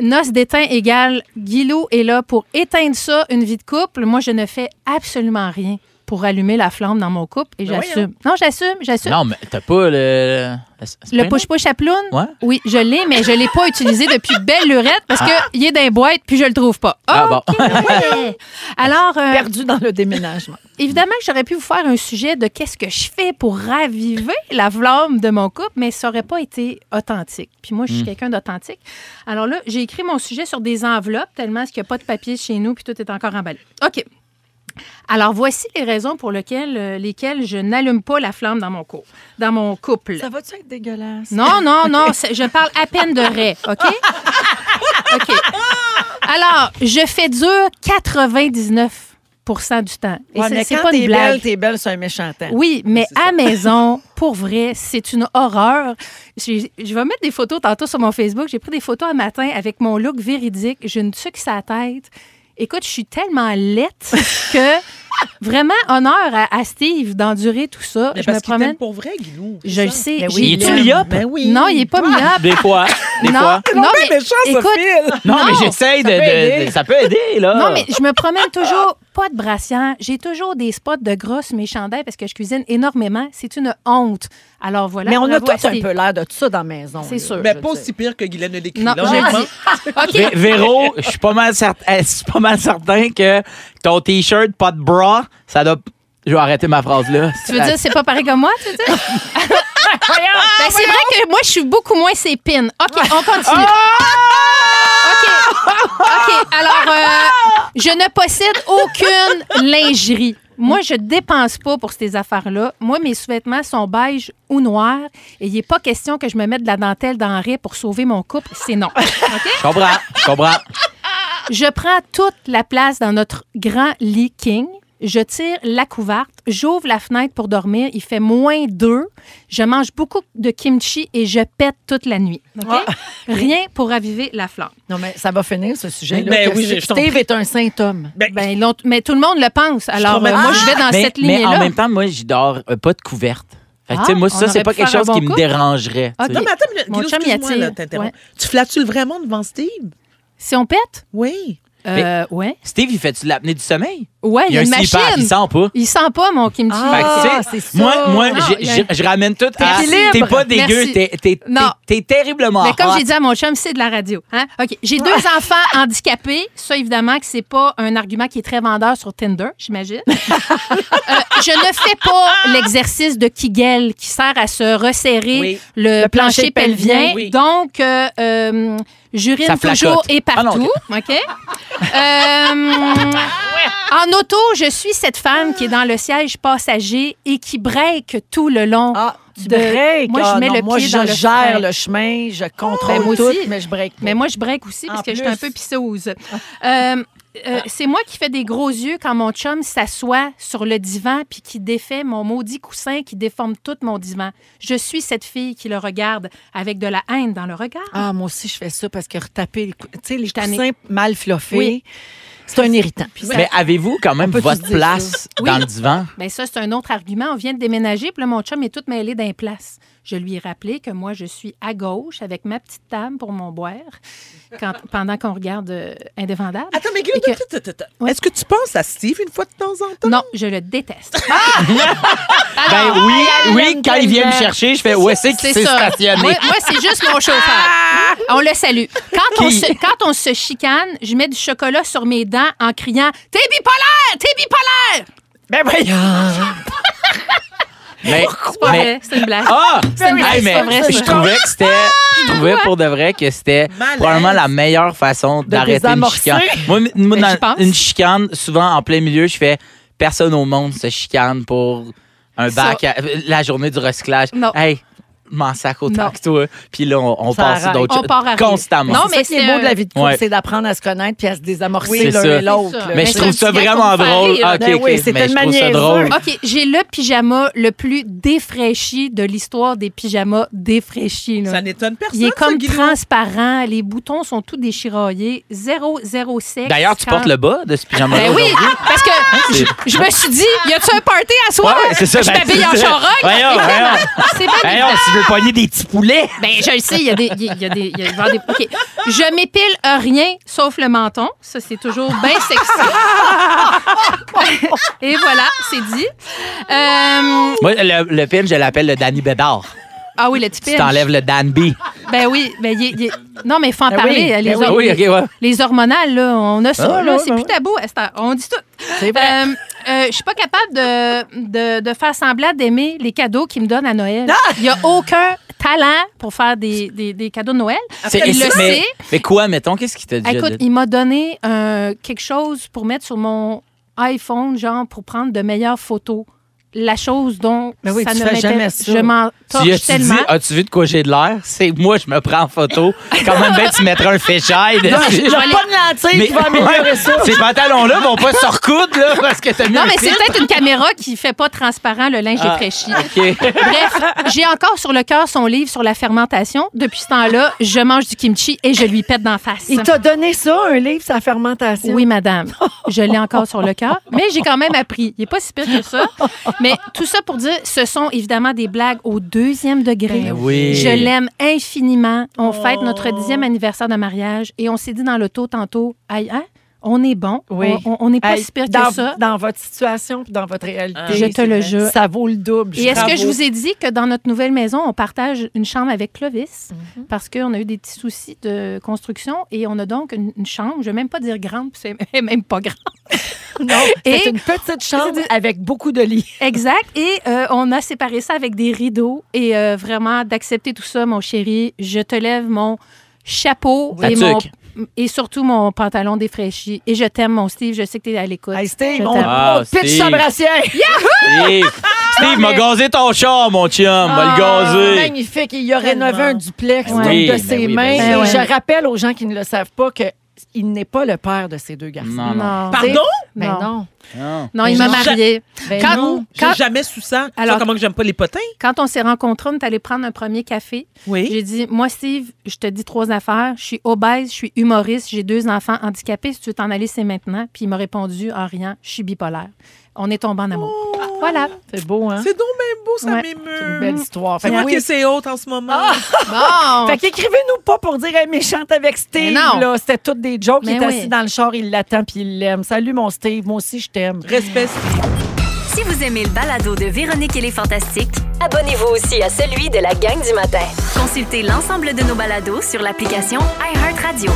noce d'éteint égale Guilou est là pour éteindre ça, une vie de couple. Moi, je ne fais absolument rien pour allumer la flamme dans mon couple et
Ben
j'assume. Non, j'assume, j'assume.
Non, mais t'as pas le.
Le push-push à ploune,
Ouais.
oui, je l'ai, mais je ne l'ai pas utilisé depuis belle lurette parce qu'il est dans les boîtes puis je le trouve pas.
Ah, bon.
Ouais. Alors, euh,
Perdu dans le déménagement.
évidemment que j'aurais pu vous faire un sujet de qu'est-ce que je fais pour raviver la flamme de mon couple, mais ça n'aurait pas été authentique. Puis moi, je suis quelqu'un d'authentique. Alors là, j'ai écrit mon sujet sur des enveloppes, tellement qu'il n'y a pas de papier chez nous, puis tout est encore emballé. OK. Alors, voici les raisons pour lesquelles, euh, lesquelles je n'allume pas la flamme dans mon, dans mon couple.
Ça va-tu être dégueulasse?
Non, non, non, c'est- je parle à peine de raie, OK? OK. Alors, je fais dur 99% du temps. Et
Ouais,
c'est- c'est pas une blague.
belle, t'es belle sur un méchant temps.
Oui, mais
C'est ça.
à maison, pour vrai, c'est une horreur. Je, je vais mettre des photos tantôt sur mon Facebook. J'ai pris des photos un matin avec mon look véridique. J'ai une tuque sur la tête. Écoute, je suis tellement laite que vraiment honneur à, à Steve d'endurer tout ça.
Mais
je me
parce qu'il t'aime
promène.
pour vrai, Guilou.
Je le sais.
Ben
j'ai-
oui,
Il est-tu
l'aime.
myope?
Ben oui.
Non, il est pas myope.
Des fois. Des
non,
fois.
non,
mais
mais
méchant, ça,
écoute,
Phil.
Non, mais
Non,
j'essaye de-
Ça peut aider,
là.
Non, mais je me promène toujours pas de brassière. J'ai toujours des spots de gras sur mes chandails parce que je cuisine énormément. C'est une honte. Alors voilà.
Mais on a
à
un peu l'air de ça dans la maison.
C'est sûr.
Mais pas aussi pire que Guylaine le décrit.
Non,
là,
je le
honnêtement.
dis. OK.
Vé- Véro, je suis pas mal certain, je suis pas mal certain que ton t-shirt pas de bras, ça doit je vais arrêter ma phrase là.
Tu veux dire, c'est pas pareil comme moi, tu veux dire? Ben, c'est vrai que moi, je suis beaucoup moins ses pins. OK, on continue. OK. OK. Alors, euh, je ne possède aucune lingerie. Moi, je dépense pas pour ces affaires-là. Moi, mes sous-vêtements sont beige ou noirs et il n'est pas question que je me mette de la dentelle dans le riz pour sauver mon couple. C'est non. OK?
Je comprends, je comprends.
Je prends toute la place dans notre grand lit king. Je tire la couverte, j'ouvre la fenêtre pour dormir. Il fait moins 2. Je mange beaucoup de kimchi et je pète toute la nuit. OK? Rien pour raviver la flamme.
Non, mais ça va finir, ce sujet-là.
Ben oui,
Steve est un saint homme.
Ben,
Ben, mais tout le monde le pense. Alors, euh, moi, je vais dans
mais,
cette
mais en même temps, moi, je dors euh, pas de couverte. Fait que,
Ah,
tu sais, moi,
on
ça, c'est pas quelque
faire un
chose qui
bon
me dérangerait.
Non, mais attends,
Mon chum. Ouais.
Tu flattes-tu vraiment devant Steve?
Si on pète,
Oui.
Euh, ouais.
Steve, il fait-tu de l'apnée du sommeil?
Ouais, il y a
un
une
CPAP,
machine.
il sent pas.
Il sent pas mon kimchi.
Fait que,
Ah, ça.
Moi, moi
Non, a-
je ramène tout à. T'es pas dégueu, t'es t'es terriblement
Mais comme j'ai dit à mon chum, c'est de la radio. Hein? OK. J'ai deux enfants handicapés. Ça, évidemment, que c'est pas un argument qui est très vendeur sur Tinder, j'imagine. Euh, je ne fais pas l'exercice de Kegel qui sert à se resserrer
Oui.
le,
Le plancher
plancher pelvien.
oui.
Donc, euh, euh, j'urine toujours et
Ah non,
partout. OK? Euh, en auto, je suis cette femme qui est dans le siège passager et qui break tout le long.
Ah, tu
de-
breaks.
Moi, je
Ah,
mets
non,
le
moi,
pied
je
dans le
gère
frein.
le chemin, je contrôle
Ben, moi
tout,
aussi.
mais je break pas.
Mais moi, je break aussi parce
En
que je suis un peu pisseuse. Euh, euh, c'est moi qui fais des gros yeux quand mon chum s'assoit sur le divan puis qui défait mon maudit coussin qui déforme tout mon divan. Je suis cette fille qui le regarde avec de la haine dans le regard.
Ah, moi aussi, je fais ça parce que retaper les, cou- tu sais, les coussins mal fluffés,
Oui.
c'est un irritant.
Mais avez-vous quand même votre place
Oui.
dans le divan?
Bien, ça, c'est un autre argument. On vient de déménager, puis là, mon chum est tout mêlé d'un place. Je lui ai rappelé que moi, je suis à gauche avec ma petite table pour mon boire quand- pendant qu'on regarde euh, Indéfendable.
Attends, mais
que-. Ouais.
Est-ce que tu penses à Steve une fois de temps en temps?
Non, je le déteste.
Ben
Alors,
oui,
elle
oui,
aime
quand il vient me chercher, je fais où est-ce qu'il
C'est
s'est
ça.
stationné?
Moi, moi, c'est juste mon chauffeur. On le salue. Quand on, se, quand on se chicane, je mets du chocolat sur mes dents en criant T'es bipolaire! T'es bipolaire!
Ben voyons!
Mais,
C'est pas
mais-
vrai, c'est une blague.
Ah!
C'est une blague,
Hey, mais
vrai,
je trouvais que c'était. Je trouvais pour de vrai que c'était probablement la meilleure façon d'arrêter une chicane. Moi, dans une chicane, souvent en plein milieu, je fais personne au monde se chicane pour un bac, à- la journée du recyclage.
Non.
Hey, m'en sac autant que toi. Puis là, on, on passe d'autres
On part à
choses constamment.
Non,
mais
mais
ce qui est
c'est
beau de la vie de couple,
Ouais.
c'est d'apprendre à se connaître puis à se désamorcer l'un et l'autre.
Mais
Mais
je
c'est
trouve ça vraiment drôle. ok,
Ben c'est tellement niaiseux.
drôle.
OK, j'ai le pyjama le plus défraîchi de l'histoire des pyjamas défraîchis. là.
Ça n'étonne personne.
Il est comme transparent, les boutons sont tous déchiraillés, zéro, zéro sexe.
D'ailleurs, tu
Quand-
portes le bas de ce pyjama
Ben oui, parce que je, me suis dit, y a-tu un party à soir?
Ouais, c'est ça.
Je
ben,
m'habille en
c'est ça.
charogne. C'est
tu veux pogner des petits poulets.
Ben, je le sais, il y a des. Il y a, il y a des, il y a des- OK. Je m'épile rien sauf le menton. Ça, c'est toujours bien sexy. Et voilà, c'est dit. Euh,
Moi, le, le pin, je l'appelle le Danny Bédard.
Ah oui, le petit
Tu
pinch.
t'enlèves le Dan B.
Ben oui, ben, il est- il est- non, mais il faut en
Ben
parler.
oui,
les,
ben oui.
hor-
Oui, ok, ouais.
les hormonales, là, on a ça.
Ah,
là,
ouais,
c'est plus tabou. On dit tout.
C'est vrai.
Euh, euh, je suis pas capable de, de, de faire semblant d'aimer les cadeaux qu'ils me donnent à Noël.
Ah!
Il n'y a aucun talent pour faire des, des, des cadeaux de Noël.
C'est-
il le
mais,
sait.
mais quoi, mettons, qu'est-ce qu'il t'a dit?
Écoute, il m'a donné euh, quelque chose pour mettre sur mon iPhone, genre pour prendre de meilleures photos. La chose dont
Mais oui,
ça
tu
ne
fais jamais ça.
Je m'en
Tu
torche tellement.
dit, as-tu vu de quoi j'ai de l'air? C'est moi, je me prends en photo. Quand même, ben, tu mettrais un féchaille.
Il n'y a pas de lentille qui va améliorer ça.
Ces pantalons-là vont pas se recoudre, là, parce que t'as mis
non, mais c'est peut-être une caméra qui fait pas transparent le linge
Ah,
défraîchi. Bref, j'ai encore sur le cœur son livre sur la fermentation. Depuis ce temps-là, je mange du kimchi et je lui pète d'en face.
Il t'a donné ça, un livre sur la fermentation?
Oui, madame. Je l'ai encore sur le cœur. Mais j'ai quand même appris. Il n'est pas si pire que ça. Mais tout ça pour dire, ce sont évidemment des blagues au deuxième degré.
Ben oui.
Je l'aime infiniment. On fête notre dixième anniversaire de mariage et on s'est dit dans l'auto tantôt, aïe, hein, on est bon.
Oui.
On- n'est pas
Hey,
si pire
dans,
que ça.
dans votre situation puis dans votre réalité.
Je te le jure.
Ça vaut le double.
Et est-ce que je vous ai dit que dans notre nouvelle maison, on partage une chambre avec Clovis?
Mhm.
parce qu'on a eu des petits soucis de construction et on a donc une, une chambre, je ne vais même pas dire grande, puis c'est même pas grand.
Non, c'est une petite chambre avec beaucoup de lits.
Exact. Et euh, on a séparé ça avec des rideaux et euh, vraiment d'accepter tout ça, mon chéri. Je te lève mon chapeau et, mon. Et surtout mon pantalon défraîchi. Et je t'aime, mon Steve. Je sais que tu es à l'écoute.
Hey, Steve, on,
t'aime.
Ah,
on pitch
Steve.
sa brassière.
Steve, Steve m'a
mais-
gazé ton char, mon chum. M'a le
Ah,
gazé.
Magnifique. Il a rénové un duplex de
ben
ses
oui, ben
mains.
oui.
Ben
Et
ouais.
je rappelle aux gens qui ne le savent pas que il n'est pas le père de ces deux garçons.
Non, non.
Pardon?
Ben
Non.
non.
non.
Non, il
Mais
m'a marié.
Ben
Quand-
non.
J'ai
Quand-
jamais su ça.
Alors-
comment que j'aime pas les potins?
Quand on s'est rencontrés, on est allé prendre un premier café.
Oui.
J'ai dit, moi, Steve, je te dis trois affaires. Je suis obèse, je suis humoriste, j'ai deux enfants handicapés. Si tu veux t'en aller, c'est maintenant. Puis il m'a répondu en riant, je suis bipolaire. On est tombé en amour. Voilà.
C'est beau, hein?
C'est donc bien beau, ça
Ouais.
m'émeut.
Une belle histoire. Fait
C'est
que
moi
oui.
qui c'est haute en ce moment.
Bon.
Fait qu'écrivez-nous pas pour dire hey, méchante avec Steve.
Mais non.
là. C'était toutes des jokes. Il
Mais
est
oui.
assis dans le char, il l'attend puis il l'aime. Salut mon Steve, moi aussi je t'aime.
Respect.
Si vous aimez le balado de Véronique et les Fantastiques,
Abonnez-vous aussi à celui de la gang du matin.
consultez l'ensemble de nos balados sur l'application iHeartRadio.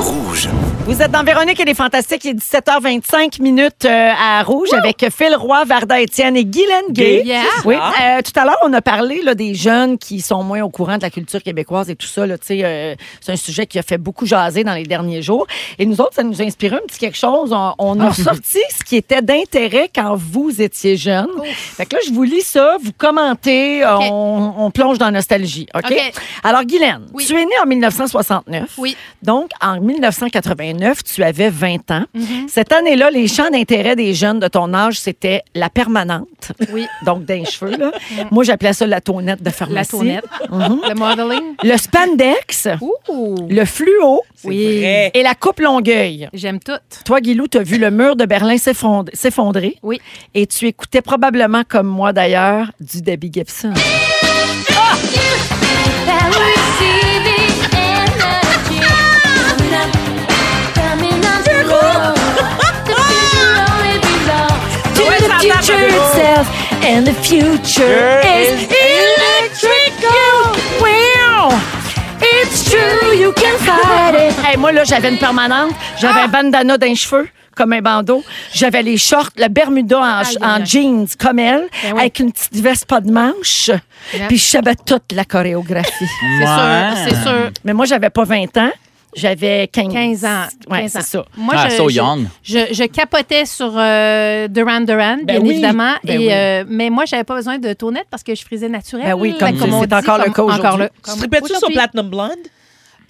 Rouge.
Vous êtes dans Véronique et les Fantastiques. Il est 17h25 minutes euh, à Rouge avec Phil Roy, Varda Étienne et Guylaine Gay.
Yeah.
Oui. euh, tout à l'heure, on a parlé là, des jeunes qui sont moins au courant de la culture québécoise et tout ça. là, euh, c'est un sujet qui a fait beaucoup jaser dans les derniers jours. Et nous autres, ça nous a inspiré un petit quelque chose. On, on a ressorti ce qui était d'intérêt quand vous étiez jeune. Fait que là, je vous lis ça, vous commentez, on, on plonge dans la nostalgie. OK?
OK.
Alors, Guylaine,
Oui.
tu es née en 1969.
Oui.
Donc, en 1989, tu avais 20 ans.
Mm-hmm.
Cette année-là, les champs d'intérêt des jeunes de ton âge, c'était la permanente.
Oui.
Donc, d'un cheveux, là. Moi, j'appelais ça la tonnette de
La
pharmacie.
tournette.
Mhm.
Le modeling?
Le spandex,
Ouh.
le fluo
Oui.
vrai.
et la coupe longueuil.
J'aime tout.
Toi, Guilou, tu as vu le mur de Berlin s'effondrer- s'effondrer.
Oui.
Et tu écoutais probablement, comme moi d'ailleurs, du Debbie Gibson. To the future itself, and the future is electrical. Wow! It's true, you can fight it. Hey, moi, là, j'avais une permanente. J'avais un bandana d'un cheveu, comme un bandeau. J'avais les shorts, le Bermuda en,
Aïe,
en jeans, comme elle,
Ben oui.
avec une petite veste pas de manche.
Yeah.
Puis je savais toute la chorégraphie.
C'est sûr. C'est sûr.
Mais moi, j'avais pas 20 ans. J'avais 15,
15 ans.
Ouais,
15
c'est ça.
Moi,
Ah,
je,
so
je-
young.
Je, je capotais sur euh, Duran Duran, bien
oui.
évidemment.
Ben
et,
oui.
euh, mais moi, j'avais pas besoin de tournette parce que je frisais naturel.
Ben oui, comme
Fait
c'est-
on
c'est
dit,
encore le cas aujourd'hui.
encore le-
Tu
comme
tripais-tu sur. Platinum Blonde?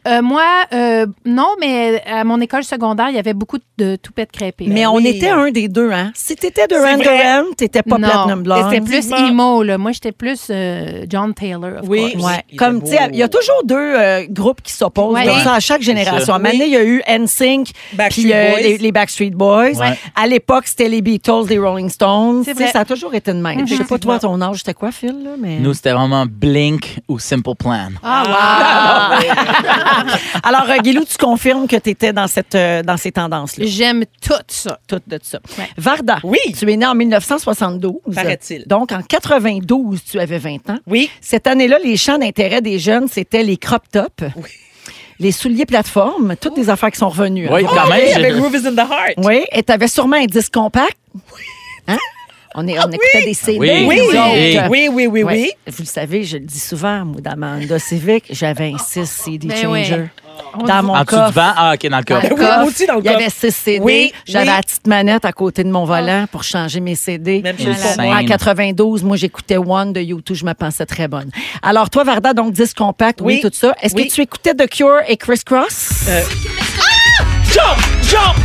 Euh, moi, euh, non, mais à mon école secondaire, il y avait beaucoup de toupettes crêpées.
Mais on
oui.
était un des deux, hein? Si t'étais
vrai.
Duran, t'étais pas
non,
Platinum Blonde.
C'était plus emo, là. Moi, j'étais plus euh, John Taylor, of
Oui.
course.
Ouais.
Il
Comme, tu il y a toujours deux euh, groupes qui s'opposent
Ouais. Oui.
ça à chaque génération. À un moment donné, il y a eu NSYNC, puis euh, les, les Backstreet Boys.
Ouais.
À l'époque, c'était les Beatles, les Rolling Stones.
Vrai.
Ça a toujours été de même. Je sais pas, toi, ton âge, c'était quoi, Phil? Là, mais...
Nous, c'était vraiment Blink ou Simple Plan.
Ah,
Alors, euh, Guilou, tu confirmes que tu étais dans, cette, euh, dans ces tendances-là.
J'aime tout ça.
Tout de ça.
Ouais.
Varda,
Oui.
tu es né en 1972.
Paraît-il.
Donc, en 92, tu avais 20 ans.
Oui.
Cette année-là, les champs d'intérêt des jeunes, c'était les crop tops, les souliers plateformes, toutes des affaires qui sont revenues. hein.
Oui,
Vous
quand même.
Oui, avec Groove is in the Heart.
Oui, et tu avais sûrement un disque compact. Hein? On, est, on écoutait des CD.
Oui,
Oui, oui, oui, oui, oui,
Ouais.
oui.
Vous le savez, je le dis souvent, moi, dans Civic, j'avais un 6 CD
Ben
changer. Dans
dit-
mon
En dessous du
coffre.
vent? Ah, OK, dans le
Dans
coffre.
le coffre.
moi aussi dans le
Il y avait
coffre.
6 CD.
Oui,
J'avais
oui.
la petite manette à côté de mon volant pour changer mes CD.
Même chose
Malade.
pour moi.
En 92, moi, j'écoutais One de YouTube. Je me pensais très bonne. Alors, toi, Varda, donc disque compact, oui,
Oui.
tout ça. Est-ce
Oui.
que tu écoutais The Cure et Criss Cross?
Euh, Jump, jump,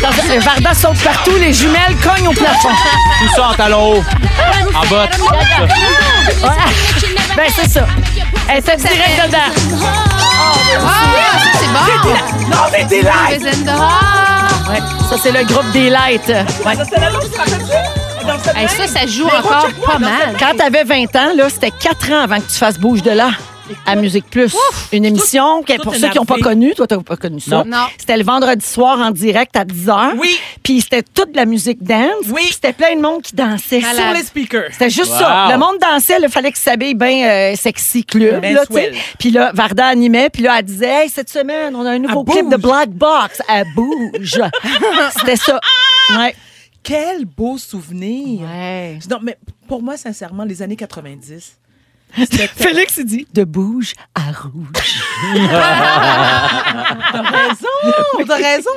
Dans- euh, Varda saute partout, les jumelles cognent au plafond.
Tout ça en talons hauts. En botte.
ben, c'est ça. Elle était direct dedans.
Ah, ça, c'est bon!
Non, mais
the heart.
Ouais, ça, c'est le groupe des Lights. Ouais.
Hey, ça, ça joue encore pas mal.
Quand tu avais 20 ans, là, c'était 4 ans avant que tu fasses Bouge de là à Musique Plus. Une émission, que, pour
tout
ceux qui n'ont pas connu, toi, tu n'as pas connu ça.
Non.
C'était le vendredi soir en direct à 10 h.
Oui.
Puis c'était toute de la musique dance.
Oui.
Puis c'était plein de monde qui dansait.
Malade.
Sur les speakers.
C'était juste
Wow.
ça. Le monde dansait, il fallait qu'il s'habille bien euh, sexy club.
Ben
là, tu sais.
swell.
Puis là, Varda animait, puis là, elle disait Hey, cette semaine, on a un nouveau
Elle
clip de. Black Box. Elle bouge. C'était ça. Ouais.
Quel beau souvenir.
ouais.
Non, mais pour moi, sincèrement, les années 90,
Félix, il dit De bouge à rouge.
T'as raison, t'as raison.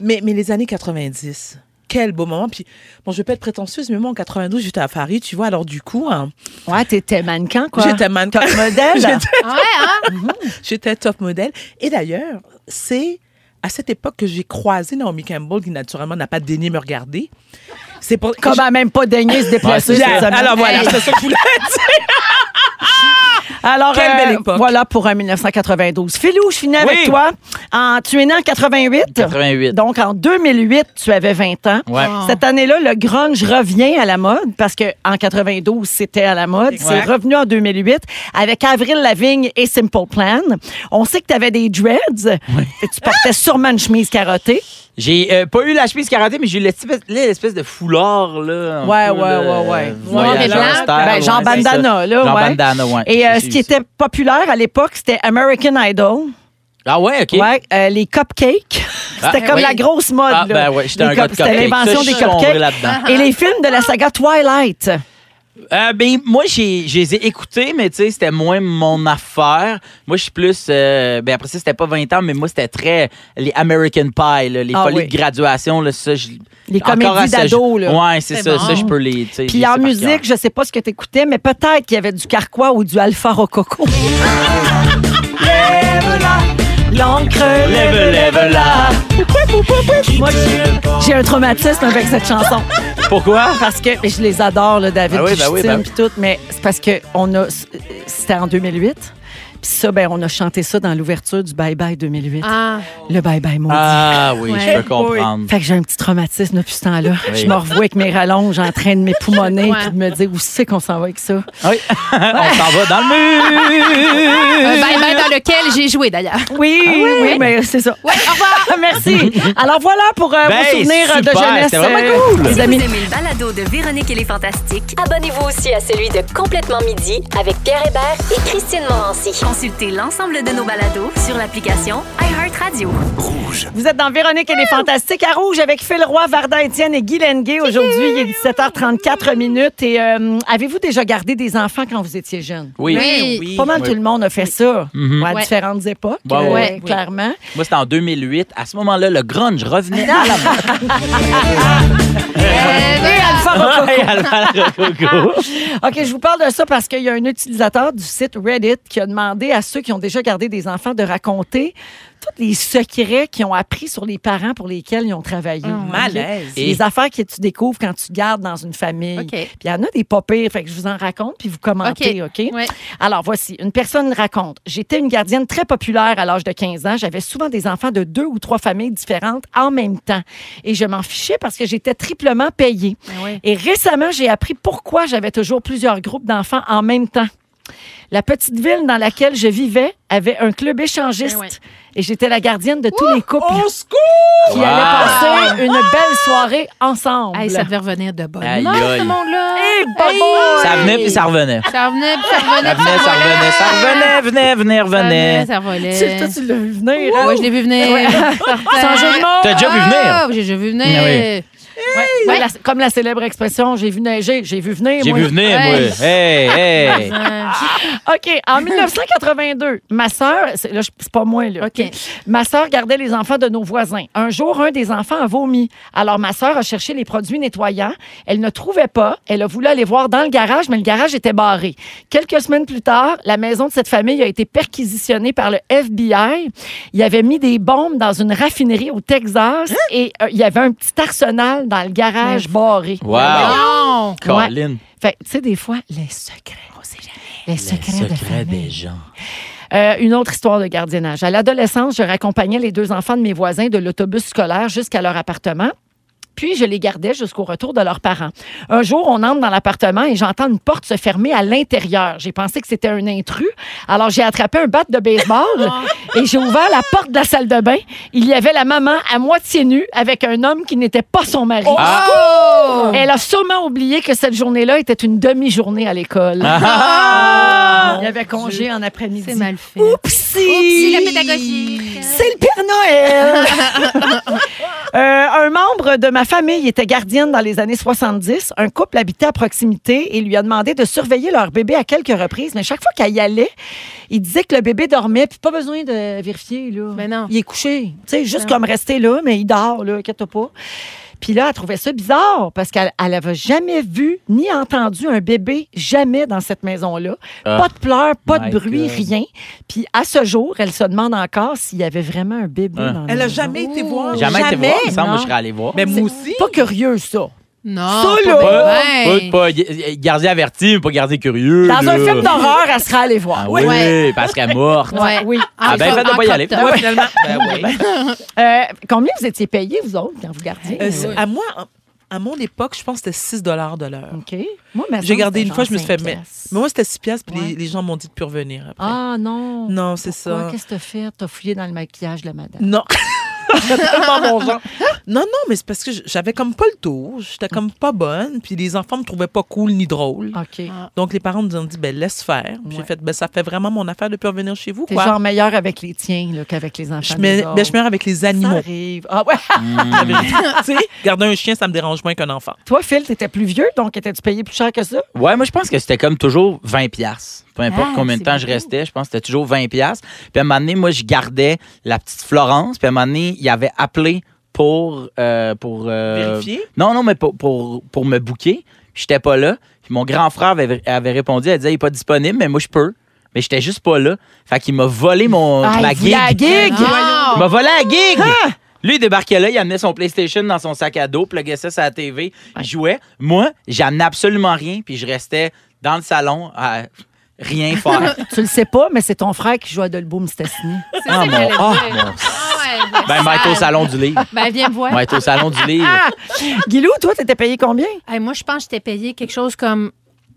Mais, mais les années 90, quel beau moment. Puis, bon, je vais pas être prétentieuse, mais moi, en 92, j'étais à Paris, tu vois. Alors, du coup, hein,
Ouais, t'étais mannequin, quoi.
j'étais mannequin.
Top modèle.
J'étais-
Ouais, hein?
J'étais top modèle. Et d'ailleurs, c'est à cette époque que j'ai croisé Naomi Campbell, qui naturellement n'a pas daigné me regarder. C'est pour.
Comme elle même pas daigné se déplacer.
Alors voilà, c'est ça que je voulais dire.
Alors,
Quelle
euh,
belle époque.
voilà pour un 1992. Philou, je finis avec
Oui.
toi. En, tu es né en 88.
88.
Donc, en 2008, tu avais 20 ans.
Ouais.
Cette année-là, le grunge revient à la mode parce que en 92, c'était à la mode. C'est
Exact.
revenu en 2008 avec Avril Lavigne et Simple Plan. On sait que tu avais des dreads. Et tu portais sûrement une chemise carottée.
J'ai euh, pas eu la chemise karaté, mais j'ai eu l'espèce, l'espèce de foulard, là.
Ouais,
peu,
ouais,
là,
ouais, ouais.
Noir et blanc.
Ben, genre
ouais,
bandana, là,
Genre
ouais.
bandana, ouais.
Et euh, ce qui
ça.
était populaire à l'époque, c'était American Idol.
Ah ouais, OK.
Ouais, euh, les cupcakes. C'était
Ah,
comme
oui.
la grosse mode.
Ah,
là.
ben ouais, j'étais un gars de
cup- C'était l'invention des cupcakes. Et les films de la saga Twilight.
Euh, ben, moi, j'ai, je les ai écoutés, mais tu sais, c'était moins mon affaire. Moi, je suis plus. euh, ben, après ça, c'était pas 20 ans, mais moi, c'était très. Les American Pie, là, les
Ah
folies
oui.
de graduation, là, ça. je-
Les
encore
comédies
à
d'ados, là.
Ouais, c'est
C'est
ça.
bon.
Ça, je peux les. tu sais,
Puis en
ça
musique, je sais pas ce que tu écoutais, mais peut-être qu'il y avait du Carquois ou du Alpha Rococo. L'encre, lève, lève-la. Moi, j'ai- un traumatisme avec cette chanson.
Pourquoi?
Parce que je les adore, là, David
Ah oui, ben oui, ben
puis tout, mais c'est parce que on a c'était en 2008. Puis ça, ben, on a chanté ça dans l'ouverture du Bye Bye 2008.
Ah,
Le Bye Bye Maudit.
Ah oui,
Ouais.
je peux comprendre.
Fait que j'ai un petit traumatisme depuis ce temps-là.
Oui.
Je me revois avec mes rallonges en train de m'époumoner
Ouais.
puis de me dire où c'est qu'on s'en va avec ça.
Oui. On s'en va dans le mur.
un bye-bye dans lequel j'ai joué d'ailleurs.
Oui, oui, mais c'est ça.
Ouais, au revoir.
Merci. Alors voilà pour euh,
Ben,
vos souvenirs de jeunesse,
c'était vraiment
euh,
cool.
les
Si
amis.
vous aimez le balado de Véronique et les Fantastiques,
Abonnez-vous aussi à celui de Complètement Midi avec Pierre Hébert et Christine Morancy.
Consultez l'ensemble de nos balados sur l'application iHeartRadio.
Vous êtes dans Véronique et les Fantastiques à Rouge avec Phil Roy, Varda Étienne et Guy Lenguet. Aujourd'hui, il est 17h34 minutes. Et euh, avez-vous déjà gardé des enfants quand vous étiez jeune?
Oui.
Oui.
Oui.
Pas mal
Oui.
tout le monde a fait ça
Mhm.
à
Ouais.
différentes époques,
Ouais,
euh,
ouais.
clairement.
Moi, c'était en 2008. À ce moment-là, le grunge revenait à la
Rococo. OK, je vous parle de ça parce qu'il y a un utilisateur du site Reddit qui a demandé à ceux qui ont déjà gardé des enfants de raconter tous les secrets qu'ils ont appris sur les parents pour lesquels ils ont travaillé. OK?
Malaise.
Les affaires que tu découvres quand tu gardes dans une famille.
OK.
Puis il y en a des pas pires, fait que je vous en raconte, puis vous commentez, OK?
Ouais.
Alors, voici. Une personne raconte. J'étais une gardienne très populaire à l'âge de 15 ans. J'avais souvent des enfants de deux ou trois familles différentes en même temps. Et je m'en fichais parce que j'étais triplement payée.
Ben ouais.
Et récemment, j'ai appris pourquoi j'avais toujours plusieurs groupes d'enfants en même temps. La petite ville dans laquelle je vivais avait un club échangiste.
Ben ouais.
Et j'étais la gardienne de tous les couples
Au secours!
qui
Wow!
allaient passer une belle soirée ensemble.
Hey, ça devait revenir de bonne
Aïe, aïe.
ce monde-là.
Hey, boy!
Ça venait puis ça revenait.
Ça revenait, puis ça revenait.
Ça
puis
venait, ça revenait, ça revenait, venait, venait,
Ça revenait,
revenait.
ça revenait.
Tu- Toi, tu l'as vu venir, hein?
Ouais, je l'ai vu venir.
Sans jeu de mots.
T'as déjà vu venir?
Ah, j'ai déjà vu venir.
Ah oui.
Ouais, ouais, la- comme la célèbre expression, j'ai vu neiger, j'ai vu venir.
J'ai
moi.
vu venir, moi.
Hey.
Hey, hey.
OK. En 1982, ma sœur, c'est- là, je- c'est pas moi, là.
OK.
Ma sœur gardait les enfants de nos voisins. Un jour, un des enfants a vomi. Alors, ma sœur a cherché les produits nettoyants. Elle ne trouvait pas. Elle a voulu aller voir dans le garage, mais le garage était barré. Quelques semaines plus tard, la maison de cette famille a été perquisitionnée par le FBI. Il avait mis des bombes dans une raffinerie au Texas et euh, il y avait un petit arsenal dans le garage barré.
Wow.
Non.
Colin.
Fait, tu sais, des fois, les secrets. Les secrets, de
Secret
famille.
des gens.
Euh, une autre histoire de gardiennage. À l'adolescence, je raccompagnais les deux enfants de mes voisins de l'autobus scolaire jusqu'à leur appartement. Puis, je les gardais jusqu'au retour de leurs parents. Un jour, on entre dans l'appartement et j'entends une porte se fermer à l'intérieur. J'ai pensé que c'était un intrus. Alors, j'ai attrapé un bat de baseball et j'ai ouvert la porte de la salle de bain. Il y avait la maman à moitié nue avec un homme qui n'était pas son mari.
Ah.
Elle a sûrement oublié que cette journée-là était une demi-journée à l'école.
Ah.
Il y avait congé en après-midi.
C'est mal fait.
Oupsie!
Oupsie, la pédagogie.
C'est le Père Noël! Euh, un membre de ma famille était gardienne dans les années 70. Un couple habitait à proximité et lui a demandé de surveiller leur bébé à quelques reprises. Mais chaque fois qu'elle y allait, il disait que le bébé dormait, puis pas besoin de vérifier. Là.
Ben non.
Il est couché. Tu sais, juste
Non.
comme rester là, mais il dort, là, inquiète pas. Puis là, elle trouvait ça bizarre parce qu'elle n'avait jamais vu ni entendu un bébé, jamais dans cette maison-là.
Ah.
Pas de pleurs, pas
My
de bruit,
God.
rien. Puis à ce jour, elle se demande encore s'il y avait vraiment un bébé
Ah.
dans la
Elle a
maison.
jamais été voir.
Jamais été voir. Il me semble, moi,
Non.
je serais allé voir.
Mais moi aussi.
Pas curieux, ça.
Non,
Ça,
pas
là.
ben,
Pas, pas g- gardien averti, mais pas gardien curieux.
Dans un film d'horreur, elle sera allée voir.
Ah oui,
Ouais.
parce qu'elle est morte.
Ouais.
Oui.
Ah, ben,
En
fait de pas y aller.
Ouais, finalement. Ben oui.
Euh, combien vous étiez payé, vous autres, quand vous gardiez?
Euh, c'est- À moi, à mon époque, je pense que c'était 6 de l'heure.
OK. Moi, ma
J'ai gardé une fois, je me suis fait
piastres.
Mais moi, c'était 6 piastres, puis
Ouais.
les, les gens m'ont dit de plus revenir après.
Ah non.
Non, c'est ça.
Qu'est-ce que t'as fait? T'as fouillé dans le maquillage de la madame.
Non. C'était tellement mon genre. Non, non, mais c'est parce que j'avais comme pas le tour. J'étais comme pas bonne. Puis les enfants me trouvaient pas cool ni drôle.
OK.
Donc les parents nous ont dit, ben laisse faire. Puis
Ouais.
j'ai fait, ben ça fait vraiment mon affaire de plus revenir chez vous,
T'es
quoi.
genre meilleur avec les tiens là, qu'avec les enfants.
je mets, ben, je mets avec les
Ça
animaux.
arrive. Ah ouais.
Tu sais, garder un chien, ça me dérange moins qu'un enfant.
Toi, Phil, t'étais plus vieux, donc étais-tu payé plus cher que ça?
Ouais, moi, je pense que c'était comme toujours 20 pièces. Peu importe
Ah,
combien de temps je restais, je pense que c'était toujours 20 pièces. Puis à un moment donné, moi, je gardais la petite Florence. Puis à un moment donné, il avait appelé pour... euh, pour euh,
Vérifier?
Non, non, mais pour, pour, pour me booker. Puis j'étais pas là. Puis mon grand frère avait, avait répondu, elle disait, il est pas disponible, mais moi, je peux. Mais j'étais juste pas là. Fait qu'il m'a volé mon,
Ah,
ma
il voulait
gig.
la gig!
Non.
Il m'a volé la gig! Lui, il débarquait là, il amenait son PlayStation dans son sac à dos, pluguait ça sur la TV, il jouait. Moi, j'amenais absolument rien, puis je restais dans le salon à rien faire.
Tu le sais pas, mais c'est ton frère qui joue à Dolbeau Mistassini.
C'est
Ah,
ça que
mon-
j'allais
ah,
dire.
mon-
Ah
ben, va être au salon du livre.
Ben, viens me voir.
Va être au salon du livre.
Guilou, toi, t'étais payé combien?
Hey, moi, je pense que j'étais payé quelque chose comme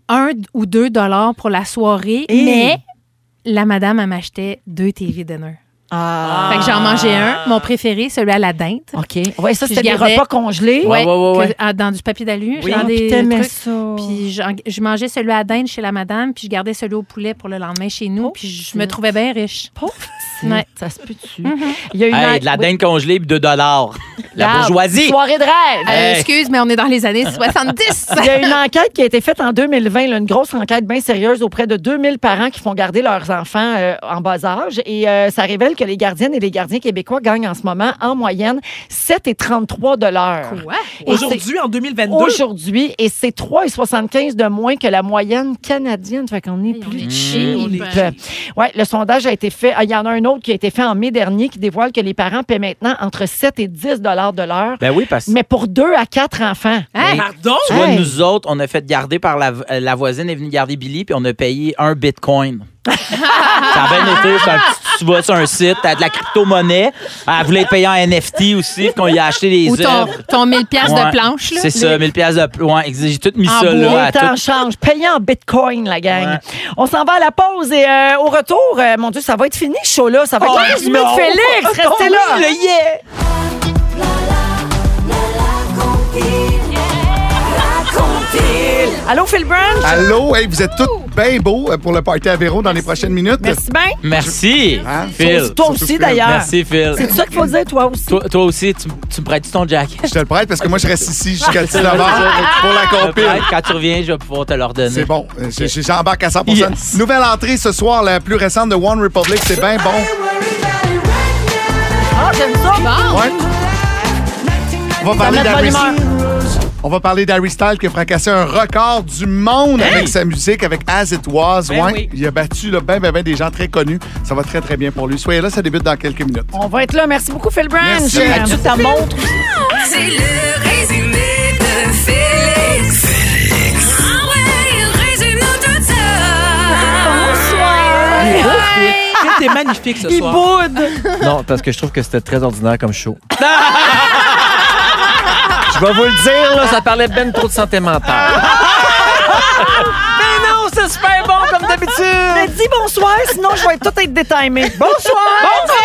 1 ou 2 dollars pour la soirée,
Et-
mais la madame, elle m'achetait deux TV dinner.
Ah.
Fait que j'en mangeais un, mon préféré, celui à la dinde.
OK. Ouais, ça, c'était des repas congelés.
Ouais, ouais, ouais, ouais.
que- ah, dans du papier d'alu.
Oui,
dans
puis
des
t'aimais
trucs.
ça.
Puis j'en- je mangeais celui à la dinde chez la madame, puis je gardais celui au poulet pour le lendemain chez nous, puis je me trouvais bien riche.
Pauvre.
Ouais.
Ça se peut-tu?
Mhm.
Il y a une
Hey, de la
oui.
dinde congelée, puis 2 dollars. La bourgeoisie.
Soirée de rêve.
Euh,
Hey.
Excuse, mais on est dans les années 70.
Il y a une enquête qui a été faite en 2020, là, une grosse enquête bien sérieuse auprès de 2000 parents qui font garder leurs enfants euh, en bas âge. Et euh, ça révèle que les gardiennes et les gardiens québécois gagnent en ce moment, en moyenne, 7,33 de l'heure.
Quoi?
Et
Aujourd'hui, en 2022.
Aujourd'hui, et c'est 3,75 de moins que la moyenne canadienne. Fait qu'on est
Hey,
plus cheap.
cheap.
Ouais, le sondage a été fait. ah, Il y en a un autre qui a été fait en mai dernier qui dévoile que les parents paient maintenant entre 7 et 10 dollars de l'heure,
Ben oui, parce que.
mais pour 2 à 4 enfants.
Hein?
Pardon?
Tu vois,
Hey.
nous autres, on a fait garder par la, euh, la voisine est venue garder Billy, puis on a payé un bitcoin. ça a bien été. c'est un petit- tu vas sur un site, t'as de la crypto-monnaie. Elle voulait être payée en NFT aussi, qu'on y a acheté des
Ou ton,
œuvres.
ton 1000 pièces
Ouais.
de planche, là.
C'est ça, 1000 pièces de. Ouais, j'ai tout mis
En
ça
bois,
là. à
temps
tout.
changent. Payé en bitcoin, la gang.
Ouais.
On s'en va à la pause et euh, au retour, euh, mon Dieu, ça va être fini, ce show-là. Ça va être
Oh,
le résumé de
non.
Félix. Restez
Oh,
là.
le yeah!
Allô, Phil Branch?
Allô, hey, vous êtes tous bien beaux euh, pour le party à Véro dans les prochaines minutes.
Merci bien.
Merci,
Hein?
Phil.
Toi aussi, d'ailleurs.
Merci, Phil.
C'est ça qu'il faut dire, toi aussi.
Toi, toi aussi, tu, tu me prêtes ton jacket?
Je te le prête parce que moi, je reste ici jusqu'à 19h pour la compile.
Quand tu reviens, je vais pouvoir te l'ordonner.
C'est bon. Euh, J'embarque à 100
Yes.
Nouvelle entrée ce soir, la plus récente de One Republic. C'est bien bon.
Ah, j'aime ça.
Bon.
Ouais. On va parler
de.
On va parler d'Harry Styles qui a fracassé un record du monde avec sa musique, avec As It Was.
Ben
Ouais.
oui.
Il a battu là, ben, ben, ben des gens très connus. Ça va très, très bien pour lui. Soyez là, ça débute dans quelques minutes.
On va être là. Merci beaucoup, Phil Branch.
Merci.
Euh,
As-tu ta montre?
C'est le résumé de Félix. Félix. Ah ouais, résume-nous tout ça.
Il est beau, Phil. Phil, t'es magnifique ce
Il
soir.
boude.
Non, parce que je trouve que c'était très ordinaire comme show. Je vais vous le dire, là, ça parlait ben trop de santé mentale. Mais non, c'est super bon comme d'habitude.
Mais dis bonsoir, sinon je vais tout être détimé.
Bonsoir!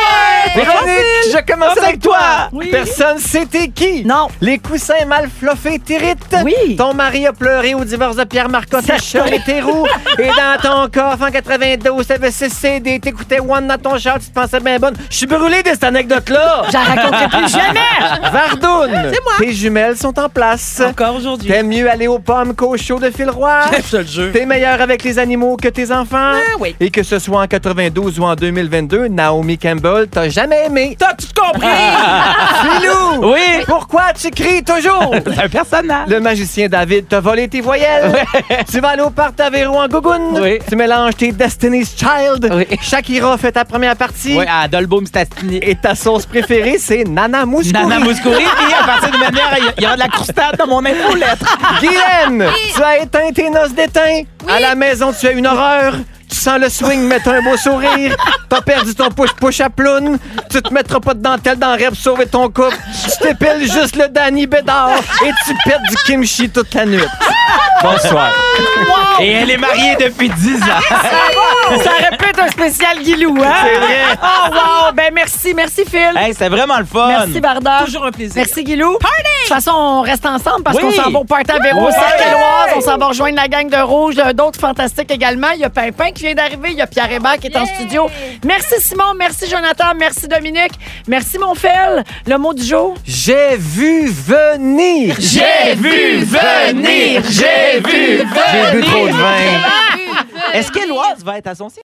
Véronique, je commence avec toi.
Oui.
Personne sait t'es qui.
Non.
Les coussins mal fluffés t'irritent.
Oui.
Ton mari a pleuré au divorce de Pierre Marcotte à tes roues. Et dans ton coffre en 92, t'avais 6 CD, t'écoutais One dans ton char, tu te pensais bien bonne. Je suis brûlé de cette anecdote-là.
J'en raconterai plus jamais.
Vardoune, tes jumelles sont en place.
Encore aujourd'hui.
T'aimes mieux aller aux pommes qu'au show de Phil Roy.
Je te le jure.
T'es meilleur avec les animaux que tes enfants.
Ah oui.
Et que ce soit en 92 ou en 2022, Naomi Campbell t'a jamais aimé.
T'as tout compris!
Filou!
Oui.
Pourquoi tu cries toujours?
C'est un personnage.
Le magicien David t'a volé tes voyelles. Tu vas aller au parc en gougoune.
Oui.
Tu mélanges tes Destiny's Child.
Oui.
Shakira fait ta première partie.
Oui, à Dolboum Stastini.
Et ta sauce préférée, c'est Nana Mouskouri.
Nana Mouskouri. Et à partir de maintenant, il y a- il y aura de la croustade dans mon infolettre.
Guylaine, tu as éteint tes noces d'étain. À la maison, tu as une horreur. Tu sens le swing, t'as un beau sourire. T'as perdu ton push-push à ploune. Tu te mettras pas de dentelle dans le rêve sauver ton couple. Tu t'épiles juste le Danny Bédard et tu pètes du kimchi toute la nuit. Bonsoir.
Et elle est mariée depuis 10 ans.
Ça aurait pu être un spécial Guilou, hein?
C'est vrai.
Oh, wow! Ben, merci. Merci, Phil.
Hey, c'est vraiment le fun.
Merci, Varda.
Toujours un plaisir.
Merci, Guilou. De toute façon, on reste ensemble parce
Oui.
qu'on s'en va au party à Véro. On s'en va rejoindre la gang de Rouge, d'autres fantastiques également. Il y a Pimpin qui vient d'arriver. Il y a Pierre Hébert qui est en studio. Merci, Simon. Merci, Jonathan. Merci, Dominique. Merci, mon Phil. Le mot du jour?
J'ai vu venir.
J'ai vu venir. J'ai vu
J'ai bu trop de vin.
Est-ce qu'Éloise va être à son site?